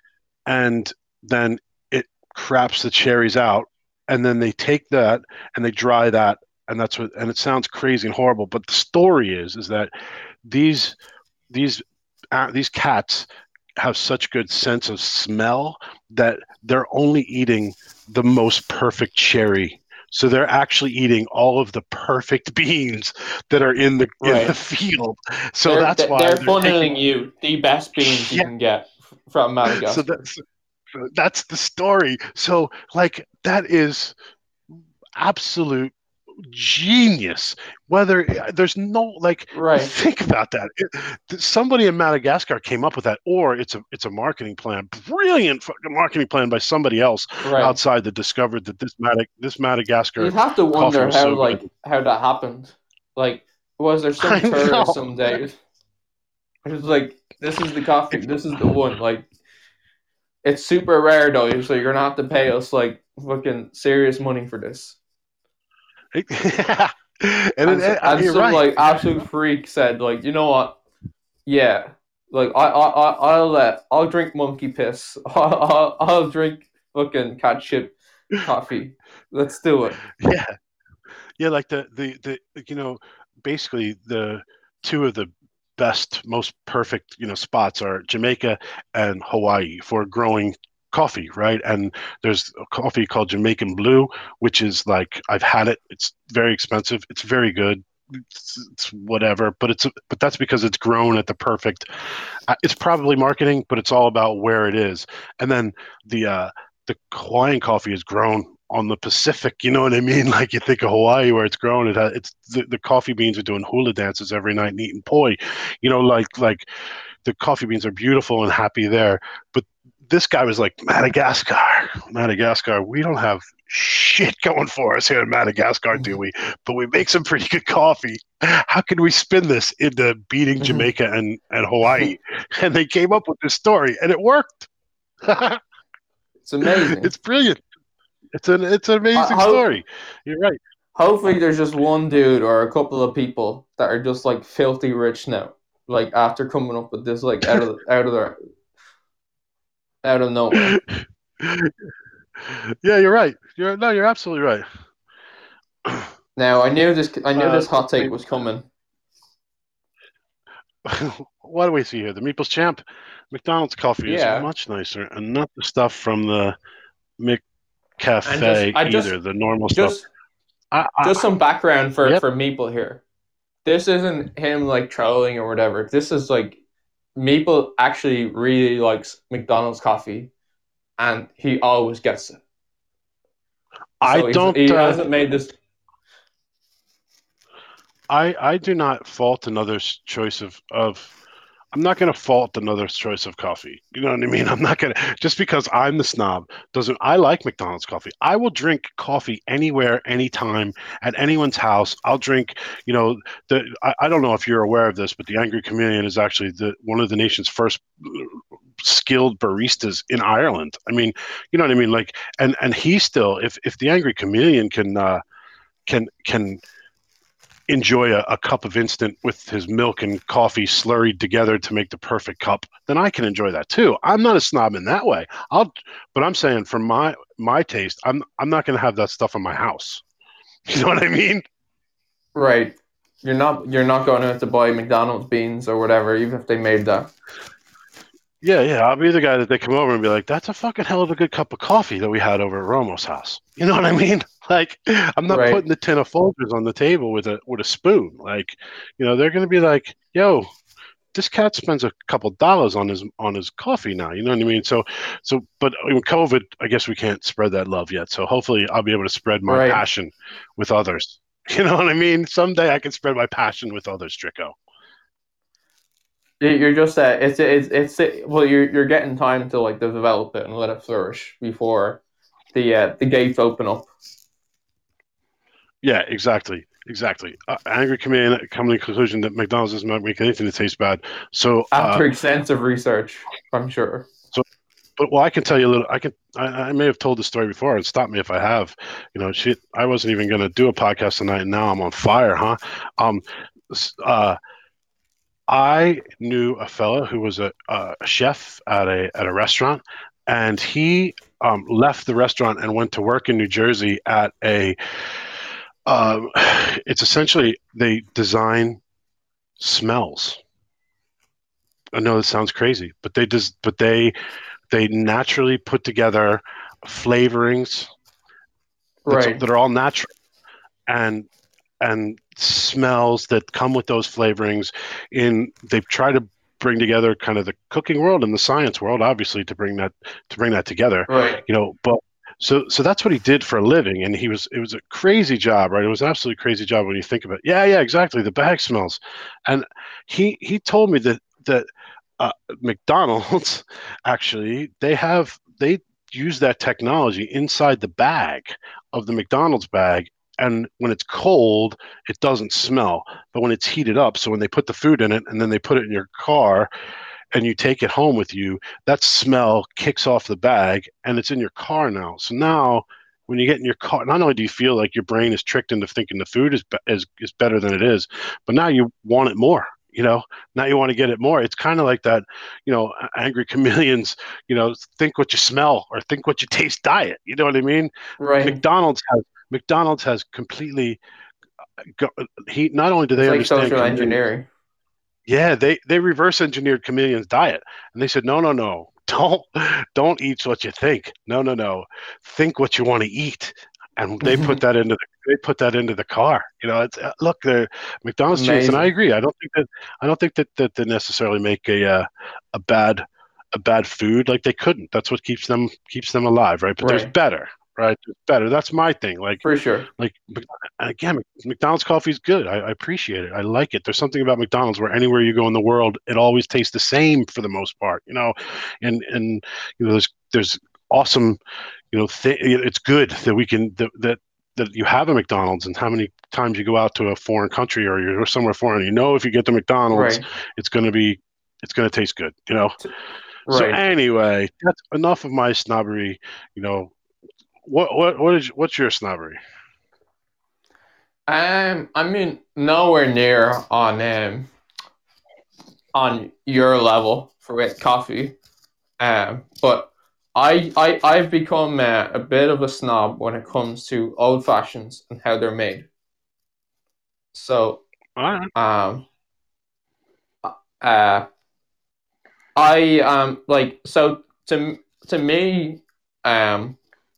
and then it craps the cherries out, and then they take that and they dry that, and that's what. And it sounds crazy and horrible, but the story is is that these these uh, these cats have such good sense of smell that they're only eating the most perfect cherry. So they're actually eating all of the perfect beans that are in the in the field. So they're, that's they're, why they're funneling taking- you the best beans you can get from Madagascar. so that's that's the story. So like that is absolute genius. Whether there's no like right. Think about that. It- somebody in Madagascar came up with that, or it's a it's a marketing plan, brilliant fucking marketing plan by somebody else Right. outside that discovered that this Madag this Madagascar. You'd have to wonder how so like good. how that happened. Like, was there some tourist some day? It was like, this is the coffee. This is the one. Like, it's super rare though, so you're gonna have to pay us like fucking serious money for this. and, And, and some right. like absolute freak said, like, you know what? Yeah, like I, I, I I'll uh, I'll drink monkey piss. I'll, I'll, I'll drink fucking cat shit coffee. Let's do it. yeah yeah like the, the the you know basically the two of the best most perfect you know spots are jamaica and hawaii for growing coffee right and there's a coffee called jamaican blue which is like i've had it it's very expensive it's very good it's, it's whatever but it's but that's because it's grown at the perfect uh, it's probably marketing but it's all about where it is and then the uh the hawaiian coffee is grown on the Pacific. You know what I mean? Like you think of Hawaii where it's grown. It has, it's the, the coffee beans are doing hula dances every night and eating poi. You know, like like the coffee beans are beautiful and happy there. But this guy was like Madagascar, Madagascar. We don't have shit going for us here in Madagascar, do we? But we make some pretty good coffee. How can we spin this into beating Mhm. Jamaica and and Hawaii? And they came up with this story, and it worked. It's amazing. it's brilliant. It's an it's an amazing how- story. You're right. Hopefully, there's just one dude or a couple of people that are just like filthy rich now. Like after coming up with this, like out of out of their out of nowhere. yeah, you're right. You're no, you're absolutely right. Now I knew this. I knew Uh, this hot take was coming. what do we see here? The Meeples Champ McDonald's coffee Yeah. is much nicer, and not the stuff from the McCafe And just- I just- either. the normal stuff. Just I, I, just some background for Yep. for Meeple here. This isn't him like trolling or whatever. This is like Meeple actually really likes McDonald's coffee, and he always gets it. I So don't. He uh, hasn't made this. I I do not fault another's choice of of. I'm not going to fault another choice of coffee. You know what I mean? I'm not going to just because I'm the snob doesn't. I like McDonald's coffee. I will drink coffee anywhere, anytime, at anyone's house. I'll drink. You know, the I, I don't know if you're aware of this, but the Angry Chameleon is actually the one of the nation's first uh, skilled baristas in Ireland. I mean, you know what I mean? Like, and and he still, if if the Angry Chameleon can uh, can can enjoy a, a cup of instant with his milk and coffee slurried together to make the perfect cup, then I can enjoy that too. I'm not a snob in that way. I'll, but I'm saying for my my taste, I'm I'm not going to have that stuff in my house. You know what I mean? Right. You're not you're not going out to buy McDonald's beans or whatever, even if they made that. Yeah, yeah. I'll be the guy that they come over and be like, "That's a fucking hell of a good cup of coffee that we had over at Romo's house." You know what I mean? Like, I'm not Right. putting the tin of Folgers on the table with a with a spoon. Like, you know, they're going to be like, "Yo, this cat spends a couple dollars on his on his coffee now." You know what I mean? So, so, but with COVID, I guess we can't spread that love yet. So hopefully, I'll be able to spread my Right. passion with others. You know what I mean? Someday I can spread my passion with others, Drico. You- You're just that it's it's it's well, you're you're getting time to like develop it and let it flourish before the uh, the gates open up. Yeah, exactly. Exactly. Uh, angry coming coming to the conclusion that McDonald's doesn't make anything that tastes bad. So, uh, After extensive research, I'm sure. So, but well, I can tell you a little. I can. I, I may have told the story before, and stop me if I have. You know, shit. I wasn't even going to do a podcast tonight, and now I'm on fire, huh? Um, uh, I knew a fella who was a, a chef at a at a restaurant, and he um, left the restaurant and went to work in New Jersey at a. Um, it's essentially they design smells. I know this sounds crazy, but they just but they they naturally put together flavorings Right. that are all natural and and smells that come with those flavorings in they try to bring together kind of the cooking world and the science world obviously to bring that to bring that together Right. you know but so so that's what he did for a living. And he was it was a crazy job right? It was an absolutely crazy job when you think of it. Yeah yeah exactly. The bag smells. And he he told me that that uh, mcdonald's actually they have they use that technology inside the bag of the mcdonald's bag. And when it's cold it doesn't smell. But when it's heated up so when they put the food in it and then they put it in your car and you take it home with you that smell kicks off the bag and it's in your car now. So now when you get in your car, not only do you feel like your brain is tricked into thinking the food is, is, is better than it is, but now you want it more. You know, now you want to get it more. It's kind of like that, you know, angry chameleons, you know, think what you smell or think what you taste diet. You know what I mean? Right. McDonald's has McDonald's has completely uh, go, he not only do they It's like understand social engineering. Yeah, they they reverse engineered chameleon's diet, and they said, no, no, no, don't don't eat what you think. No, no, no, think what you want to eat, and they put that into the they put that into the car. You know, it's uh, look, the McDonald's cheese, and I agree. I don't think that I don't think that that they necessarily make a uh, a bad a bad food like they couldn't. That's what keeps them keeps them alive, right? But there's Right. better, right? There's better. That's my thing. Like For sure. like again mcdonald's coffee is good I, I appreciate it i like it there's something about mcdonald's where anywhere you go in the world it always tastes the same for the most part you know and and you know there's there's awesome you know th- it's good that we can that, that that you have a mcdonald's and how many times you go out to a foreign country or you're somewhere foreign you know if you get the mcdonald's Right. it's going to be it's going to taste good you know Right. so anyway that's enough of my snobbery you know what what what is what's your snobbery Um, I mean, nowhere near on um on your level for with coffee. Um, but I I I've become uh, a bit of a snob when it comes to old fashions and how they're made. So right um uh I um like so to to me um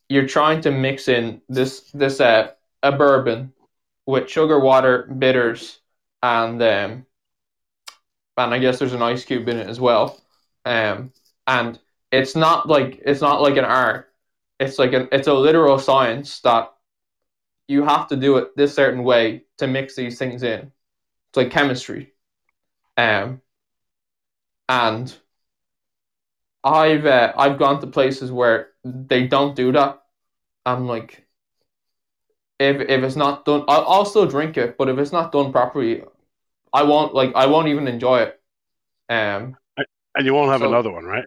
you're trying to mix in this this uh a bourbon with sugar water bitters and um and I guess there's an ice cube in it as well. Um and it's not like it's not like an art. It's like an it's a literal science that you have to do it this certain way to mix these things in. It's like chemistry. Um and I've uh, I've gone to places where they don't do that. I'm like, if if it's not done, I'll, I'll still drink it, but if it's not done properly, I won't like I won't even enjoy it. Um, and you won't have So- another one right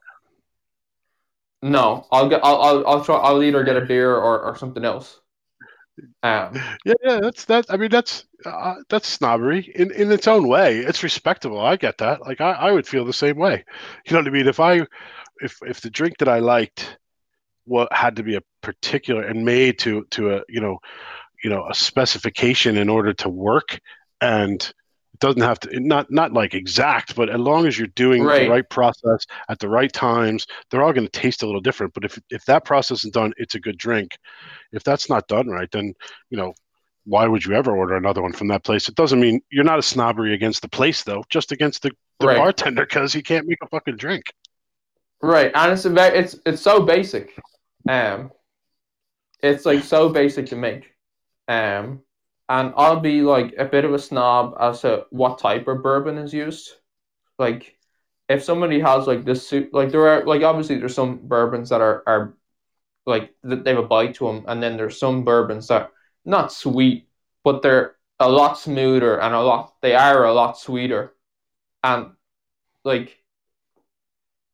no, I'll get I'll I'll, I'll try I'll either get a beer or, or something else. Um, Yeah, yeah, that's that. I mean, that's uh, that's snobbery in in its own way. It's respectable. I get that. Like I, I would feel the same way. You know what I mean? If I, if if the drink that I liked, what had to be a particular and made to to a you know, you know a specification in order to work, and it doesn't have to not not like exact, but as long as you're doing Right. the right process at the right times, they're all going to taste a little different. But if if that process is done, it's a good drink. If that's not done right, then you know why would you ever order another one from that place? It doesn't mean you're not a snobbery against the place though, just against the, the Right. bartender because he can't make a fucking drink. Right, and it's a very, it's it's so basic. Um, it's like so basic to make. Um, and I'll be like a bit of a snob as to what type of bourbon is used. Like, if somebody has like this suit, like there are like obviously there's some bourbons that are are like th- they have a bite to them, and then there's some bourbons that not sweet, but they're a lot smoother and a lot they are a lot sweeter, and like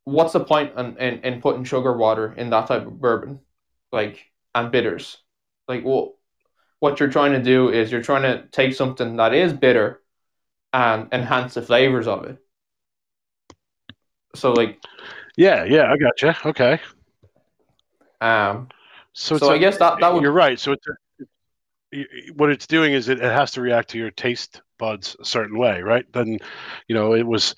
what's the point in, in, in putting sugar water in that type of bourbon like and bitters like well what you're trying to do is you're trying to take something that is bitter and enhance the flavors of it so like Yeah, yeah, I got you. Okay, um so, so it's i a- guess that that would you're right. So it's a, what it's doing is it, it has to react to your taste buds a certain way, right? Then, you know, it was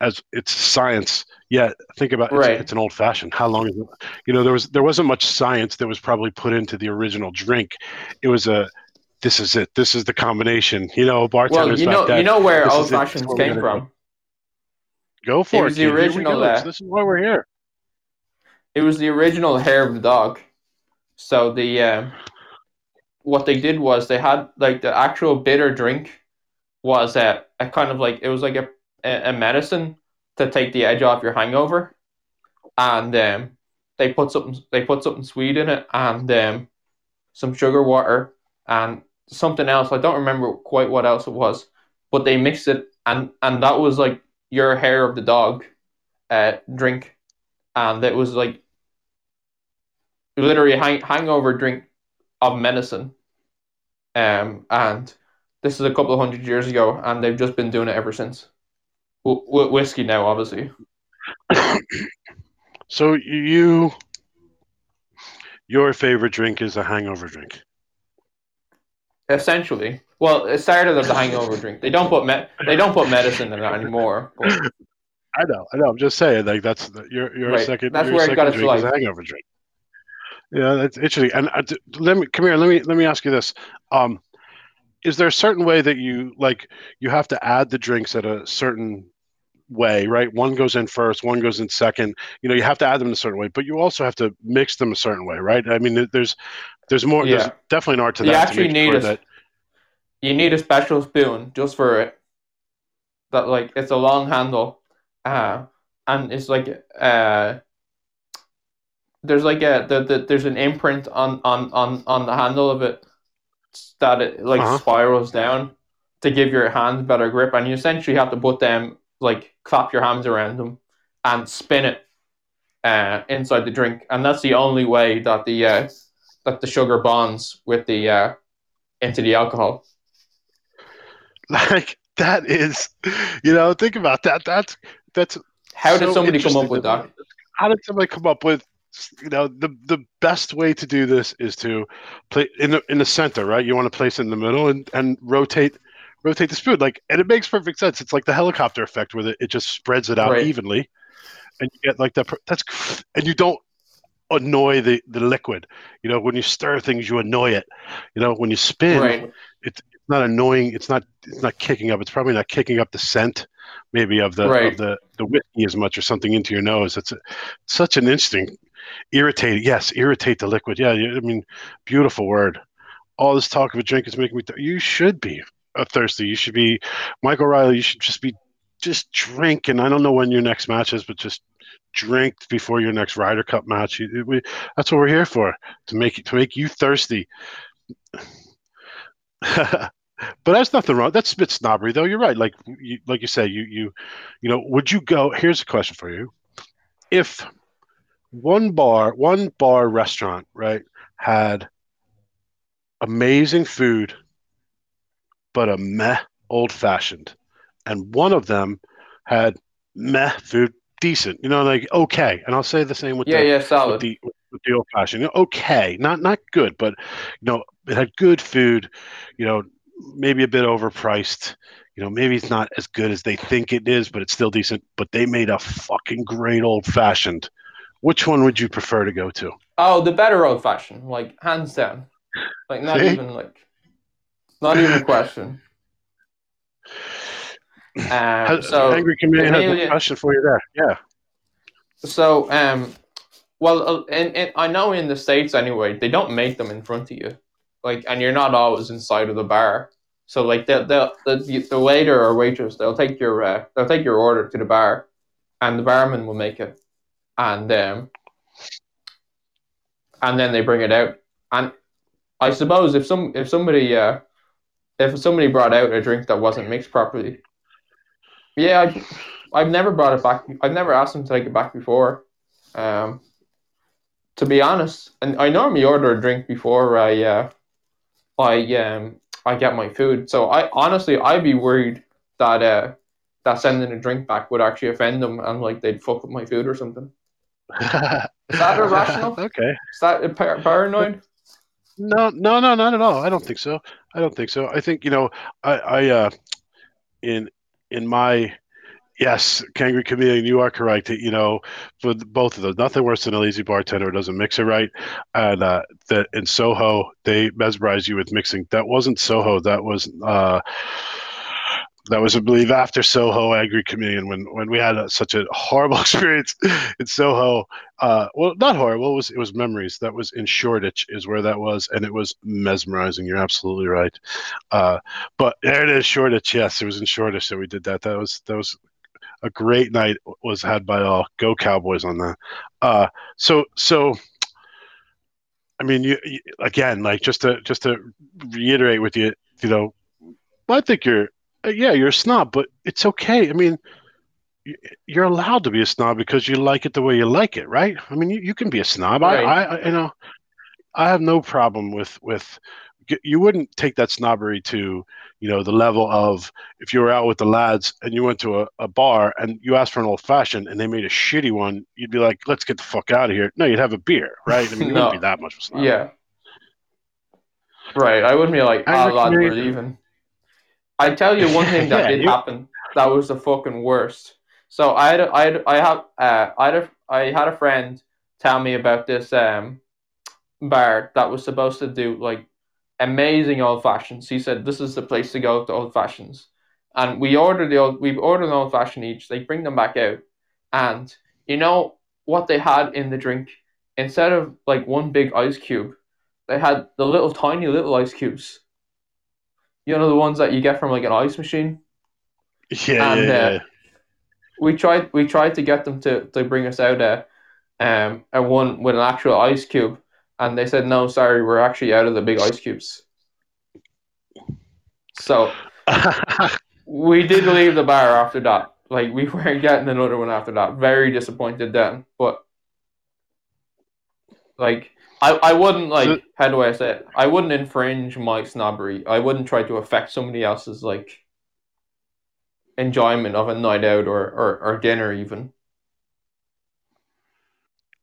as it's science. Yeah, think about it's, Right. it's an old fashioned. How long is it? You know, there was there wasn't much science that was probably put into the original drink. It was a this is it. This is the combination. You know, well bartenders you know then. you know where old it. Fashions came from Go for it. was the. Here we original, go. uh, This is why we're here. it was the original hair of the dog. So the um, what they did was they had like the actual bitter drink was a, a kind of like it was like a, a a medicine to take the edge off your hangover, and um, they put something they put something sweet in it and um, some sugar water and something else. I don't remember quite what else it was, but they mixed it and and that was like your hair of the dog uh, drink, and it was like literally hang, hangover drink of medicine. Um, and this is a couple of hundred years ago, and they've just been doing it ever since. W- whiskey now, obviously. so you, your favorite drink is a hangover drink. Essentially, well, it started as a hangover drink. They don't put me- they don't put medicine in it anymore. But... I know, I know. I'm just saying, like that's the, your your Right. second. That's your where it second got its life. hangover drink. Yeah, that's interesting. And uh, let me come here. Let me let me ask you this. Um, is there a certain way that you like you have to add the drinks at a certain way, right? One goes in first, one goes in second. You know, you have to add them in a certain way, but you also have to mix them a certain way, right? I mean, there's there's more. There's definitely an art to You that. to actually need sure a- that. you need a special spoon just for it. That like it's a long handle, uh, and it's like uh, there's like a the, the there's an imprint on on on on the handle of it that it like Uh-huh. spirals down to give your hands better grip, and you essentially have to put them like clap your hands around them and spin it uh, inside the drink, and that's the only way that the uh, that the sugar bonds with the uh, into the alcohol. Like that is, you know, think about that. That's that's How did somebody come up with that? how did somebody come up with you know the the best way to do this is to play in the in the center right? You want to place it in the middle and and rotate rotate the spoon like and it makes perfect sense. It's like the helicopter effect where it, it just spreads it out Right. evenly. And you get like that that's and you don't annoy the the liquid. You know when you stir things you annoy it. You know when you spin Right. it's not annoying it's not it's not kicking up. It's probably not kicking up the scent maybe of the Right. of the the whiskey as much or something into your nose. It's a, such an interesting irritating yes irritate the liquid yeah i mean beautiful word all this talk of a drink is making me th- you should be thirsty you should be michael riley you should just be just drink and i don't know when your next match is but just drink before your next Ryder Cup match. You- we- that's what we're here for to make to make you thirsty. but that's nothing wrong. That's a bit snobbery, though. You're right. Like you, like you say, you you you know, would you go? Here's a question for you: If one bar, one bar restaurant, right, had amazing food, but a meh old fashioned, and one of them had meh food, decent, you know, like okay. And I'll say the same with Yeah, the, yeah, with the with the old fashioned. You know, okay, not not good, but you know, it had good food. You know, maybe a bit overpriced. You know, maybe it's not as good as they think it is, but it's still decent. But they made a fucking great old fashioned. Which one would you prefer to go to? Oh, the better old fashioned, like hands down. Like not See? even like not even a question. Um, Has- so Angry Chameleon has a question for you there. Yeah. So, um, well, and, in, in, I know in the states anyway, they don't make them in front of you, like, and you're not always inside of the bar. So, like, the the the, the waiter or waitress, they'll take your uh, they'll take your order to the bar, and the barman will make it, and um, and then they bring it out. And I suppose if some if somebody uh, if somebody brought out a drink that wasn't mixed properly, yeah, I, I've never brought it back. I've never asked them to take it back before. Um, to be honest, and I normally order a drink before I uh, I um I get my food. So I honestly I'd be worried that uh that sending a drink back would actually offend them and like they'd fuck with my food or something. Is that irrational? Okay. Is that par- paranoid? No, no, no, not at all. I don't think so. I don't think so. I think you know, I, I, uh, in in my yes, Kangry Chameleon, you are correct. You know, for both of those, nothing worse than a lazy bartender who doesn't mix it right. And uh, the in Soho, they mesmerize you with mixing. That wasn't Soho. That was. Uh, that was, I believe, after Soho Angry Chameleon when, when we had a, such a horrible experience in Soho. Uh, well, not horrible. It was it was memories. That was in Shoreditch, is where that was, and it was mesmerizing. You're absolutely right. Uh, but there it is, Shoreditch. Yes, it was in Shoreditch that we did that. That was that was a great night. Was had by all. Go Cowboys on that. Uh, so so. I mean, you, you again, like just to just to reiterate with you, you know, I think you're yeah, you're a snob, but it's okay. I mean, you're allowed to be a snob because you like it the way you like it, right? I mean, you, you can be a snob. Right. I, I, you know, I have no problem with with. You wouldn't take that snobbery to, you know, the level of if you were out with the lads and you went to a, a bar and you asked for an old fashioned and they made a shitty one, you'd be like, "Let's get the fuck out of here." No, you'd have a beer, right? I mean, you no. wouldn't be that much of a snob. Yeah. Right. I wouldn't be like, "Ah, oh, lads, we're leaving." I tell you one thing that yeah, did you... happen. That was the fucking worst so I had, a, I had, I have, uh, I had, a, I had a friend tell me about this um, bar that was supposed to do like amazing old fashions. He said this is the place to go to old fashions, and we ordered the old, we ordered an old fashioned each. They bring them back out, and you know what they had in the drink instead of like one big ice cube, they had the little tiny little ice cubes. You know the ones that you get from like an ice machine. Yeah, and, yeah, uh, yeah. we tried we tried to get them to, to bring us out a um a one with an actual ice cube and they said no sorry we're actually out of the big ice cubes. So we did leave the bar after that. Like we weren't getting another one after that. Very disappointed then but like I, I wouldn't like how do I say it? I wouldn't infringe my snobbery. I wouldn't try to affect somebody else's like enjoyment of a night out or, or, or dinner even.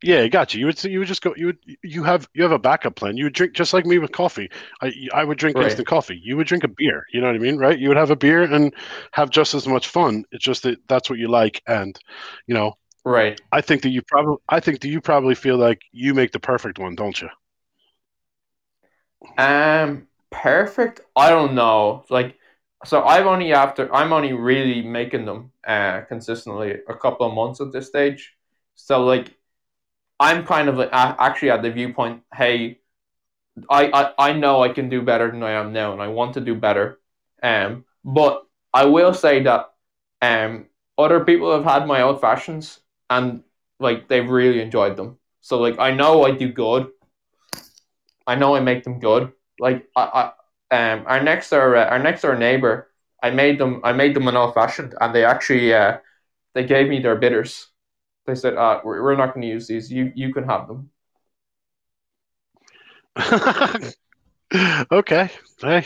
Yeah, I got you. You would you would just go. You would you have you have a backup plan. You would drink just like me with coffee. I I would drink right. instant coffee. You would drink a beer. You know what I mean, right? You would have a beer and have just as much fun. It's just that that's what you like, and you know. Right. I think that you probably I think that you probably feel like you make the perfect one, don't you? Um, perfect. I don't know. Like so I'm only after I'm only really making them uh, consistently a couple of months at this stage. So like I'm kind of like, actually at the viewpoint, hey, I, I I know I can do better than I am now, and I want to do better. Um, but I will say that um other people have had my old fashions and like they've really enjoyed them. So like I know I do good. I know I make them good. Like I, um, our next door, uh, our next door neighbor, I made them, I made them an old fashioned, and they actually, uh, they gave me their bitters. They said, uh, we're, we're not going to use these. You, you can have them. okay. Hey.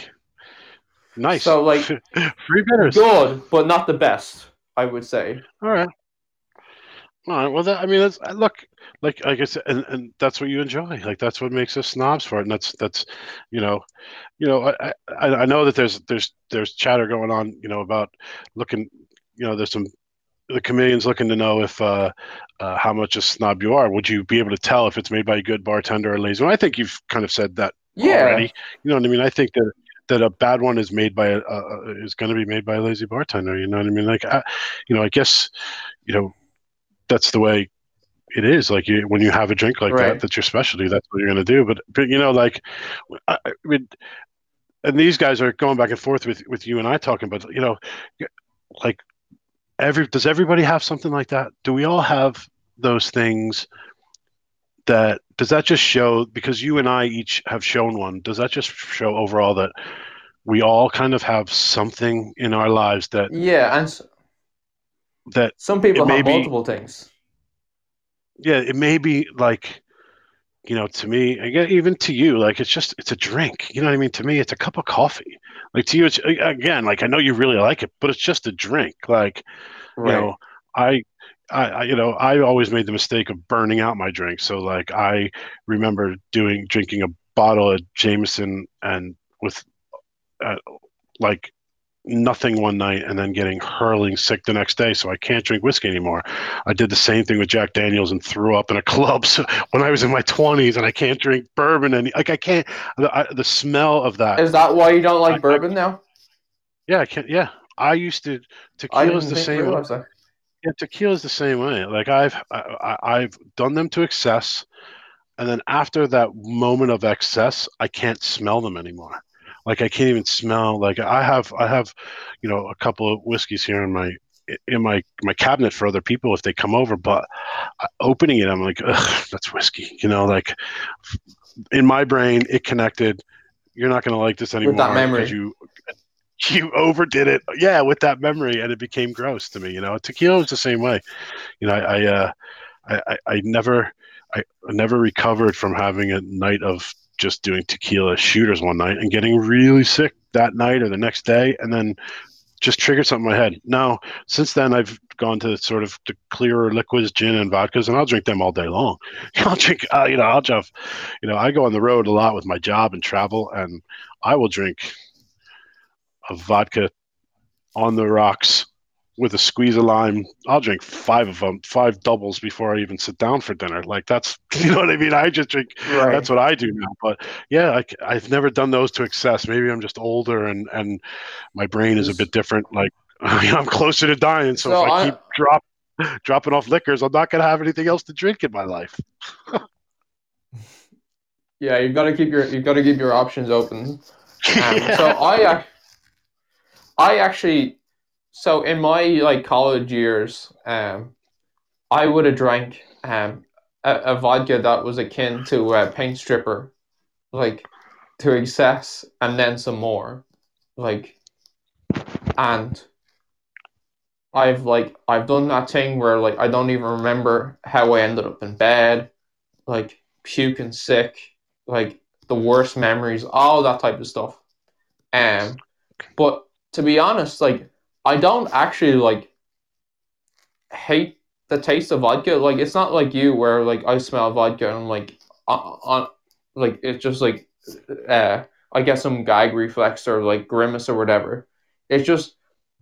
Nice. So like free bitters. Good, but not the best, I would say. All right. All right. Well, that, I mean, that's look like like I said, and, and that's what you enjoy. Like that's what makes us snobs for it, and that's that's you know, you know, I, I, I know that there's there's there's chatter going on, you know, about looking, you know, there's some the chameleons looking to know if uh, uh, how much a snob you are. Would you be able to tell if it's made by a good bartender or a lazy? Well, I think you've kind of said that yeah. already. You know what I mean? I think that that a bad one is made by a, uh, is going to be made by a lazy bartender. You know what I mean? Like, I, you know, I guess, you know, that's the way it is. Like you, when you have a drink like right. that that's your specialty that's what you're going to do. But but you know like I, I mean, and these guys are going back and forth with with you and I talking but you know like every does everybody have something like that? Do we all have those things that does that just show because you and I each have shown one does that just show overall that we all kind of have something in our lives that yeah and that some people have multiple things yeah, it may be like, you know, to me, again, even to you, like it's just it's a drink. You know what I mean? To me, it's a cup of coffee. Like to you, it's again, like I know you really like it, but it's just a drink. Like, right. you know, I I, you know, I always made the mistake of burning out my drink. So like, I remember doing drinking a bottle of Jameson and with, uh, like, nothing one night and then getting hurling sick the next day so i can't drink whiskey anymore. I did the same thing with jack daniels and threw up in a club so when i was in my 20s and i can't drink bourbon and like i can't the, I, the smell of that. Is that why you don't like I, bourbon I, now? Yeah i can't yeah. I used to tequila's the same way. yeah tequila's the same way. Like i've I, i've done them to excess and then after that moment of excess i can't smell them anymore like I can't even smell. Like I have, I have, you know, a couple of whiskeys here in my in my my cabinet for other people if they come over. But opening it, I'm like, that's whiskey. You know, like in my brain, it connected. You're not going to like this anymore With that memory. you. you overdid it. Yeah, with that memory, and it became gross to me. You know, tequila was the same way. You know, I, I, uh, I, I never, I never recovered from having a night of just doing tequila shooters one night and getting really sick that night or the next day, and then just triggered something in my head. Now, since then, I've gone to sort of the clearer liquids, gin and vodkas, and I'll drink them all day long. I'll drink, uh, you know, I'll just, you know, I go on the road a lot with my job and travel, and I will drink a vodka on the rocks with a squeeze of lime. I'll drink five of them, five doubles before I even sit down for dinner. Like that's, you know what I mean? I just drink. Right. That's what I do now. But yeah, I, have never done those to excess. Maybe I'm just older and and my brain is a bit different. Like I'm closer to dying, so, so if I, I keep drop dropping off liquors, I'm not gonna have anything else to drink in my life. yeah, you've got to keep your you've got to keep your options open. Um, yeah. So I. I actually, so in my like college years, um, I would have drank um a, a, vodka that was akin to a paint stripper, like to excess, and then some more, like, and I've like I've done that thing where like I don't even remember how I ended up in bed, like puking sick, like the worst memories, all that type of stuff. Um, but to be honest, like I don't actually like hate the taste of vodka. Like it's not like you where like I smell vodka and I'm like on, on like it's just like uh I get some gag reflex or like grimace or whatever. It's just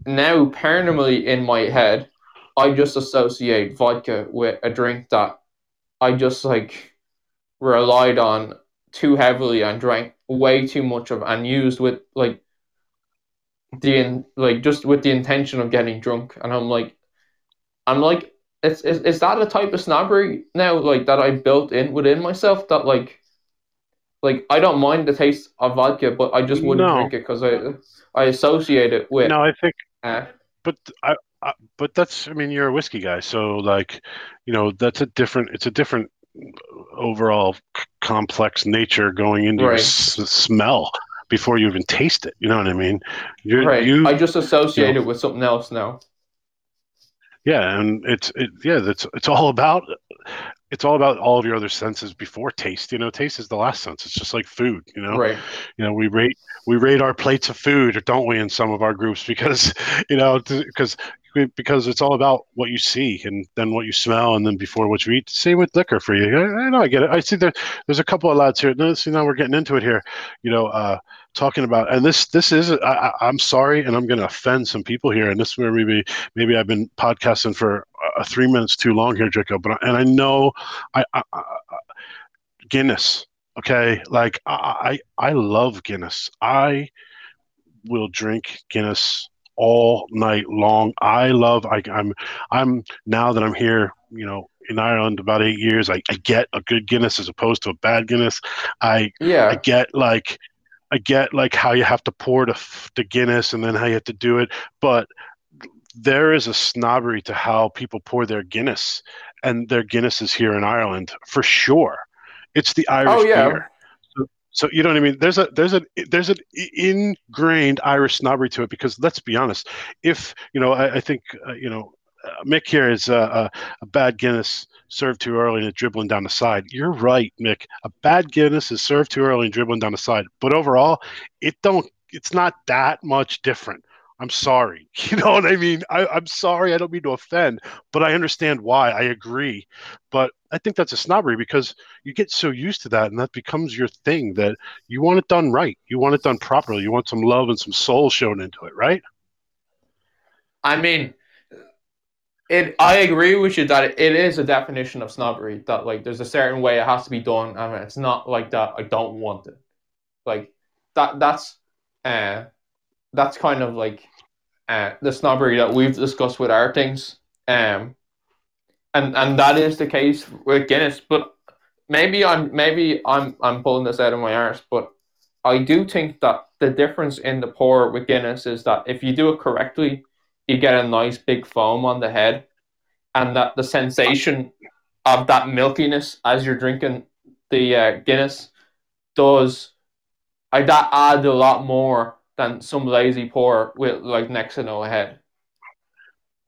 now permanently in my head, I just associate vodka with a drink that I just like relied on too heavily and drank way too much of and used with like the in, like just with the intention of getting drunk, and I'm like, I'm like, is, is is that a type of snobbery now, like that I built in within myself that like, like I don't mind the taste of vodka, but I just wouldn't no. drink it because I I associate it with. No, I think. Uh, but I, I, but that's I mean you're a whiskey guy, so like, you know that's a different. It's a different overall c- complex nature going into right. your s- smell before you even taste it. You know what I mean? You're, right. You, I just associate you know, it with something else now. Yeah, and it's it, yeah, it's it's all about it's all about all of your other senses before taste. You know, taste is the last sense. It's just like food. You know, right? You know, we rate we rate our plates of food, or don't we, in some of our groups because you know because because it's all about what you see and then what you smell and then before what you eat. Same with liquor for you. I, I know I get it. I see there there's a couple of lads here. No, see now we're getting into it here. You know, uh, talking about and this this is I, am sorry and I'm going to offend some people here and this maybe maybe I've been podcasting for uh, three minutes too long here, Jacob. But and I know I, I, I Guinness. Okay, like I I love Guinness. I will drink Guinness all night long. I love. I, I'm. I'm now that I'm here. You know, in Ireland about eight years. I, I get a good Guinness as opposed to a bad Guinness. I yeah. I get like. I get like how you have to pour the, the Guinness and then how you have to do it, but there is a snobbery to how people pour their Guinness, and their Guinness is here in Ireland for sure. It's the oh, Irish oh, yeah. beer. So you know what I mean? There's a there's a there's an ingrained Irish snobbery to it because let's be honest. If you know, I, I think uh, you know, uh, Mick here is a, a, bad Guinness served too early and dribbling down the side. You're right, Mick. A bad Guinness is served too early and dribbling down the side. But overall, it don't. It's not that much different. I'm sorry. You know what I mean? I, am sorry. I don't mean to offend, but I understand why. I agree. But I think that's a snobbery because you get so used to that and that becomes your thing that you want it done right. You want it done properly. You want some love and some soul shown into it, right? I mean, it. I agree with you that it, is a definition of snobbery that like there's a certain way it has to be done. Mean, it's not like that. I don't want it. Like that. That's. Uh, that's kind of like uh, the snobbery that we've discussed with our things. Um, and and that is the case with Guinness. But maybe I'm maybe I'm I'm pulling this out of my arse, but I do think that the difference in the pour with Guinness is that if you do it correctly, you get a nice big foam on the head, and that the sensation of that milkiness as you're drinking the uh, Guinness does. I that add a lot more than some lazy poor with like next to no head.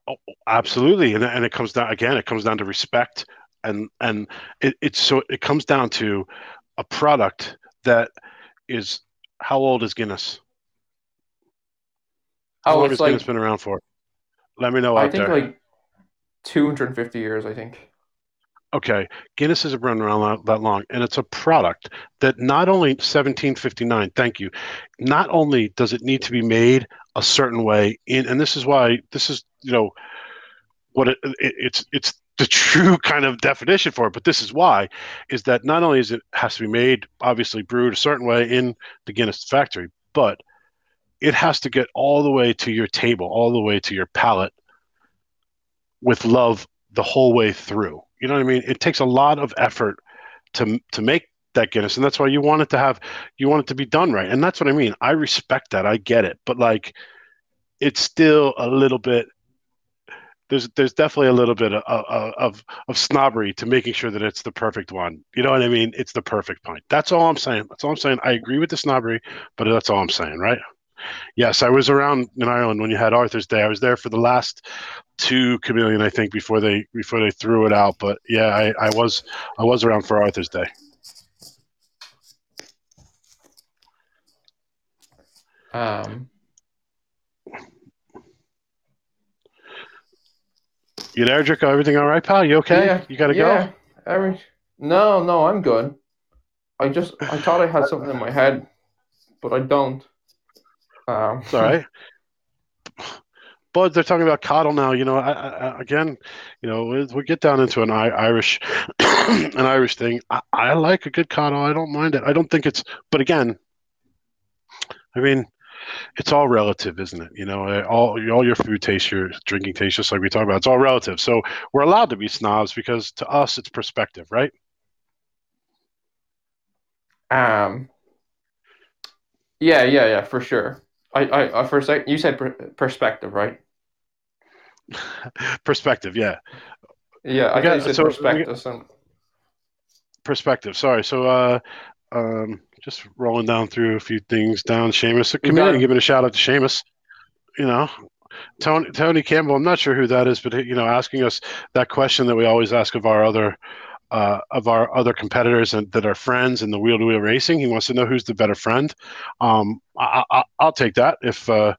Oh, absolutely, and and it comes down again. It comes down to respect, and and it, it's so it comes down to a product that is how old is Guinness? How Oh, long has like Guinness been around for? Let me know I think there. like 250 years. I think. Okay, Guinness has been around that, long, and it's a product that not only 1759. Thank you. Not only does it need to be made a certain way, in and this is why this is you know what it, it, it's it's the true kind of definition for it. But this is why is that not only is it has to be made obviously brewed a certain way in the Guinness factory, but it has to get all the way to your table, all the way to your palate with love the whole way through. You know what I mean? It takes a lot of effort to to make that Guinness, and that's why you want it to have you want it to be done right. And that's what I mean. I respect that. I get it, but like, it's still a little bit. There's there's definitely a little bit of of of, snobbery to making sure that it's the perfect one. You know what I mean? It's the perfect pint. That's all I'm saying. That's all I'm saying. I agree with the snobbery, but that's all I'm saying, right? Yes, I was around in Ireland when you had Arthur's Day. I was there for the last two Chameleon, I think, before they before they threw it out. But yeah, I, I was I was around for Arthur's Day. Um, You there, Drico? Everything all right, pal? You okay? yeah, you gotta yeah. go. Every no, no, I'm good. I just I thought I had something in my head, but I don't. Um, It's all right. But they're talking about coddle now. You know, I, I, again, you know, we, we get down into an Irish, an Irish thing. I, I like a good coddle. I don't mind it. I don't think it's. But again, I mean, it's all relative, isn't it? You know, eh, all all your food tastes, your drinking tastes, just like we talked about. It's all relative. So we're allowed to be snobs because to us, it's perspective, right? um, yeah, yeah, yeah, for sure. I, I, I for a sec, you said per perspective, right? perspective, yeah. Yeah, I got- said so perspective. So, perspective. Sorry. So, uh, um, just rolling down through a few things down. Seamus, We come in and giving a shout out to Seamus. You know, Tony Tony Campbell. I'm not sure who that is, but you know, asking us that question that we always ask of our other. Uh, of our other competitors and that are friends in the wheel to wheel racing, he wants to know who's the better friend. Um, I, I, I'll take that if uh,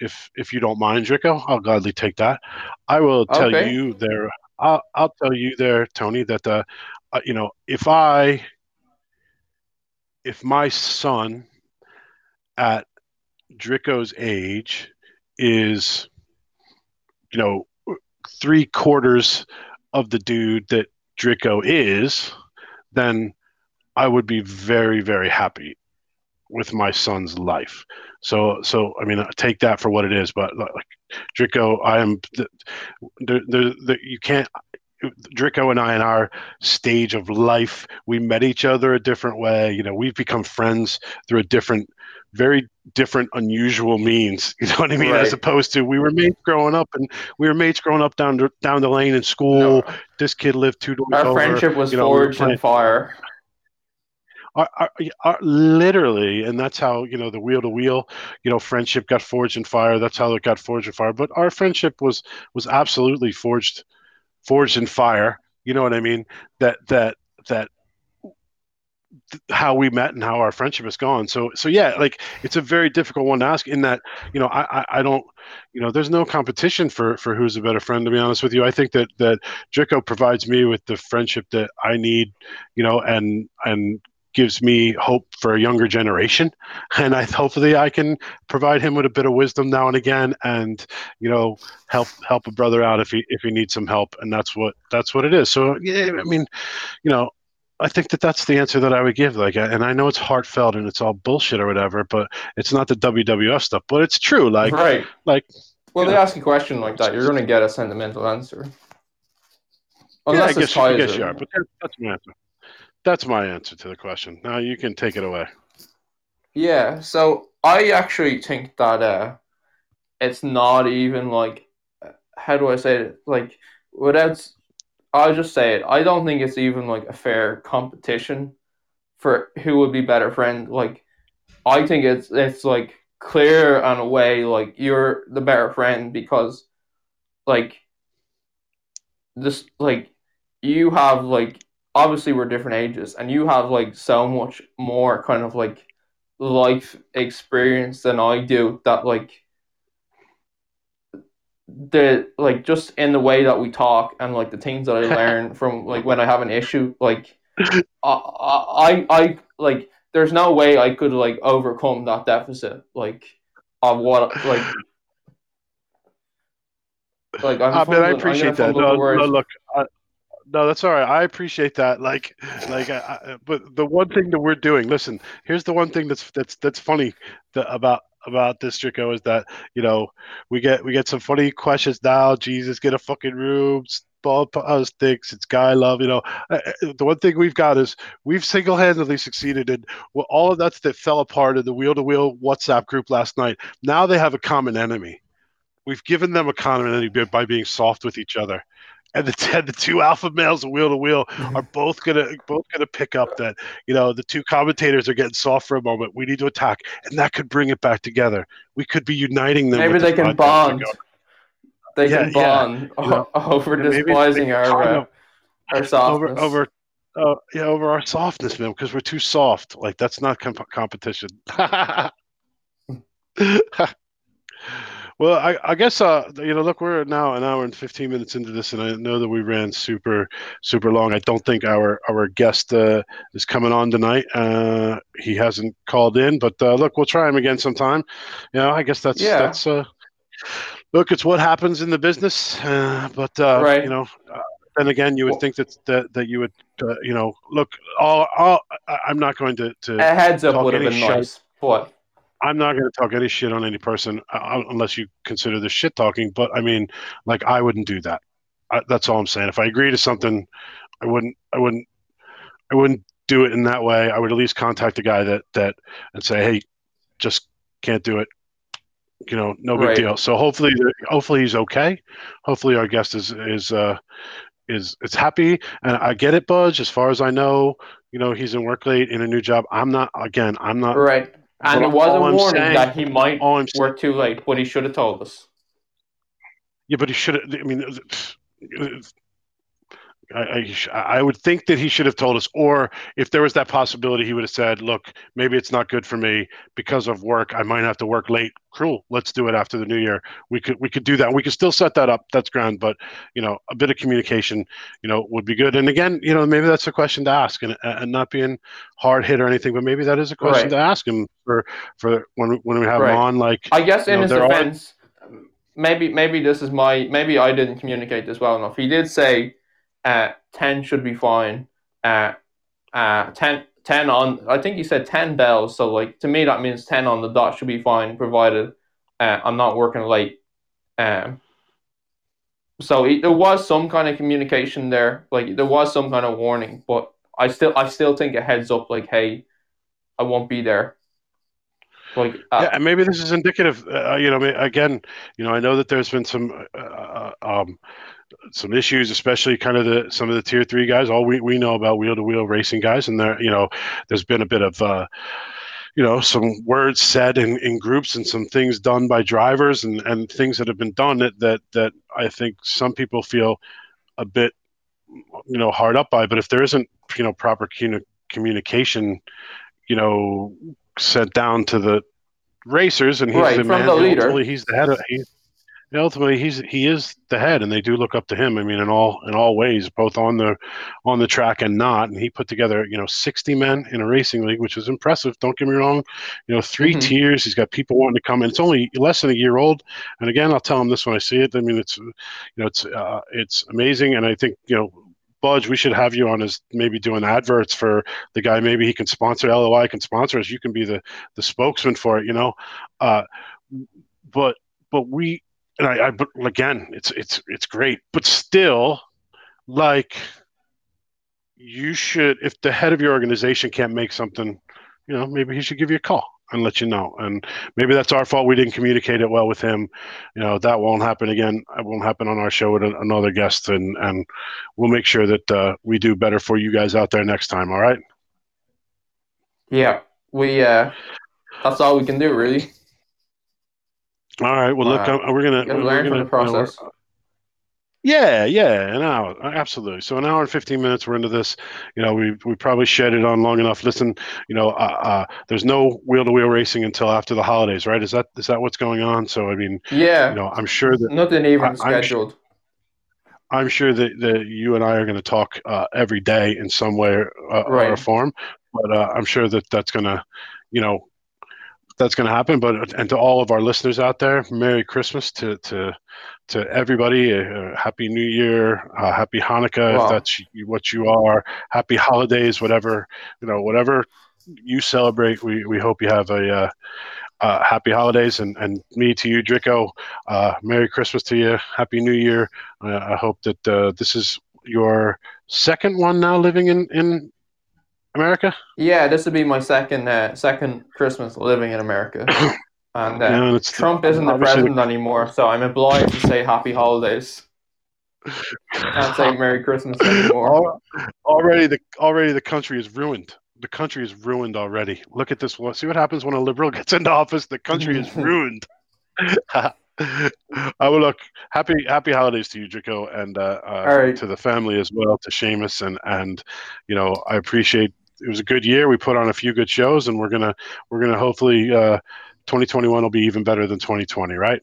if if you don't mind, Drico. I'll gladly take that. I will tell Okay. you there. I'll, I'll tell you there, Tony, that uh, uh, you know if I if my son at Drico's age is, you know, three quarters of the dude that Drico is, then I would be very, very happy with my son's life. So, so I mean, take that for what it is. But like Drico, I am the, the, the, the you can't. Drico and I, in our stage of life, we met each other a different way. You know, we've become friends through a different, very different, unusual means. You know what I mean? As opposed to we were mates growing up, and we were mates growing up down the, down the lane in school. no, This kid lived two doors our over. friendship was you know, forged playing- in fire. our, our, our, literally, and that's how you know the wheel to wheel, you know, friendship got forged in fire. That's how it got forged in fire. But our friendship was was absolutely forged forged in fire. You know what I mean? That that that th- how we met and how our friendship has gone. So so yeah, like it's a very difficult one to ask. In that you know I I, I don't you know there's no competition for for who's a better friend. To be honest with you, I think that that Drico provides me with the friendship that I need. You know, and and gives me hope for a younger generation. And i hopefully i can provide him with a bit of wisdom now and again and you know help help a brother out if he if he needs some help. And that's what that's what it is. So yeah i mean you know i think that that's the answer that i would give. Like and i know it's heartfelt and it's all bullshit or whatever but it's not the wwf stuff but it's true. Like right. like Well, they Yeah. ask a question like that, you're going to get a sentimental answer. yeah, i guess, I guess you are but that's my answer that's my answer to the question now you can take it away Yeah, so I actually think that uh, it's not even like, how do I say it? Like, without, I'll just say it. I don't think it's even like a fair competition for who would be better friend. Like, I think it's it's like clear on a way like you're the better friend because like this like you have like obviously we're different ages and you have like so much more kind of like life experience than I do that like the like just in the way that we talk and like the things that I learn from like when I have an issue like I, I I like there's no way I could like overcome that deficit like of what like like I'm I mean, I appreciate that. No, no, look, I, no, that's all right. I appreciate that. Like, like, I, I, but the one thing that we're doing. Listen, here's the one thing that's that's that's funny that, about about this Drico is that you know we get we get some funny questions now. Jesus, get a fucking room. Ball uh, sticks. It's guy love. You know, Uh, uh, the one thing we've got is we've single handedly succeeded in well, all of that that fell apart in the wheel to wheel WhatsApp group last night. Now they have a common enemy. We've given them a common enemy by being soft with each other. And the, and the two alpha males of wheel to wheel are both gonna both gonna pick up that you know the two commentators are getting soft for a moment. We need to attack, and that could bring it back together. We could be uniting them. Maybe they can bond. They Yeah, can yeah. bond You know, over and despising our uh, of our over softness. over uh, yeah over our softness, man, because we're too soft. Like that's not comp- competition. Well, I, I guess uh, you know, look, we're now an hour and fifteen minutes into this, and I know that we ran super super long. I don't think our our guest uh, is coming on tonight. Uh, he hasn't called in, but uh, look, we'll try him again sometime. You know, I guess that's Yeah. that's. Uh, look, it's what happens in the business, uh, but uh, Right. you know. Uh, then again, you would Well- think that, that that you would, uh, you know, look. All, all, I'm not going to, to a heads up would have been nice, but I'm not going to talk any shit on any person uh, unless you consider this shit talking. But I mean, like, I wouldn't do that. I, that's all I'm saying. If I agree to something, I wouldn't. I wouldn't. I wouldn't do it in that way. I would at least contact the guy that that and say, hey, just can't do it. You know, no big Right. deal. So hopefully, hopefully he's okay. Hopefully our guest is is uh, is is happy. And I get it, Budge. As far as I know, you know, he's in work late in a new job. I'm not. Again, I'm not. right. And But it was a warning saying- that he might All work too late, but he should have told us. Yeah, but he should have. I mean, uh, I, I, I would think that he should have told us, or if there was that possibility, he would have said, "Look, maybe it's not good for me because of work. I might have to work late. Cruel. Let's do it after the new year. We could we could do that. We could still set that up. That's grand. But you know, a bit of communication, you know, would be good. And again, you know, maybe that's a question to ask, and and not being hard hit or anything, but maybe that is a question Right. to ask him for for when when we have Right. him on. Like, I guess in No, his there are- defense, maybe maybe this is my maybe I didn't communicate this well enough. He did say uh, ten should be fine. Uh, uh, 10, 10 on I think you said ten bells. So like to me that means ten on the dot should be fine, provided uh, I'm not working late. Um, so it, there was some kind of communication there. Like there was some kind of warning, but I still I still think a heads up like hey, I won't be there. Like uh, yeah, and maybe this is indicative. Uh, you know, again, you know, I know that there's been some uh, uh, um, some issues, especially kind of the some of the tier three guys. All we, we know about wheel to wheel racing guys, and there, you know, there's been a bit of. Uh, you know some words said in, in groups and some things done by drivers and, and things that have been done that, that that I think some people feel a bit you know hard up by but if there isn't you know proper commu- communication you know sent down to the racers and he's Right, the from man the leader. he's the head of ultimately he's he is the head and they do look up to him i mean in all in all ways both on the on the track and not and he put together you know 60 men in a racing league which is impressive don't get me wrong you know 3 Mhm. tiers he's got people wanting to come and it's only less than a year old and again i'll tell him this when i see it i mean it's you know it's uh, it's amazing and i think you know Budge, we should have you on as maybe doing adverts for the guy. Maybe he can sponsor LOI can sponsor us. You can be the the spokesman for it, you know. Uh, but but we and I, I but again, it's it's it's great, but still, like you should if the head of your organization can't make something, you know, maybe he should give you a call and let you know. And maybe that's our fault. We didn't communicate it well with him. You know, that won't happen again. It won't happen on our show with another guest, and and we'll make sure that uh, we do better for you guys out there next time. All right. Yeah, we uh, that's all we can do really. All right. Well, look, Uh, uh, we're gonna we're learn gonna from the you know, process. Yeah, yeah, an hour, absolutely. So an hour and fifteen minutes. We're into this. You know, we we probably shed it on long enough. Listen, you know, uh, uh, there's no wheel to wheel racing until after the holidays, right? Is that is that what's going on? So I mean, Yeah, you know, I'm sure that nothing even I- I'm scheduled. I'm sure that, that you and I are going to talk uh, every day in some way uh, or Right. form. But uh, I'm sure that that's going to, you know, that's going to happen. But and to all of our listeners out there, Merry Christmas to to to everybody. Uh, happy New Year, uh, Happy Hanukkah Wow. if that's what you are. Happy holidays, whatever you know, whatever you celebrate. We we hope you have a. Uh, uh, happy holidays and, and me to you, Drico. Uh, Merry Christmas to you. Happy New Year. Uh, I hope that uh, this is your second one now living in, in America. Yeah, this would be my second uh, second Christmas living in America, and uh, Yeah, and Trump isn't the president anymore, so I'm obliged to say Happy Holidays. Can't say Merry Christmas anymore. Already the already the country is ruined. The country is ruined already. Look at this. See what happens when a liberal gets into office. The country is ruined. I will look. Happy Happy holidays to you, Drico, and uh, uh, right. to the family as well, to Seamus, and and you know I appreciate. It was a good year. We put on a few good shows, and we're gonna we're gonna hopefully uh, 2021 will be even better than 2020, right?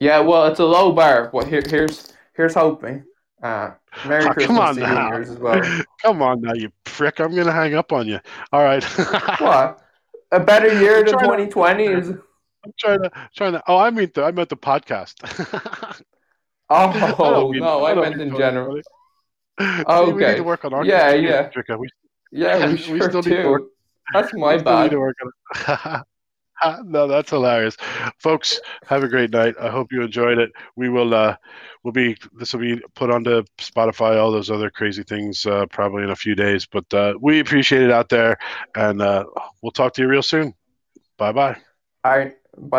Yeah, well, it's a low bar, but here, here's here's hoping. Uh, Merry Ah, Christmas come on now. as well. Come on now, you prick! I'm gonna hang up on you. All right. What? A better year I'm than trying to- 2020 is. I'm trying to trying to. Oh, I mean the I meant the podcast. I Oh mean- no, I don't meant in 2020. general. See, we need Okay. to work on our Yeah, yeah. We, Yeah, we We sure still need to work- That's my we bad. to work on no, that's hilarious, folks. Have a great night. I hope you enjoyed it. We will. uh We'll be. This will be put onto Spotify, all those other crazy things, uh, probably in a few days. But uh, we appreciate it out there, and uh, we'll talk to you real soon. Bye bye. All right, bye.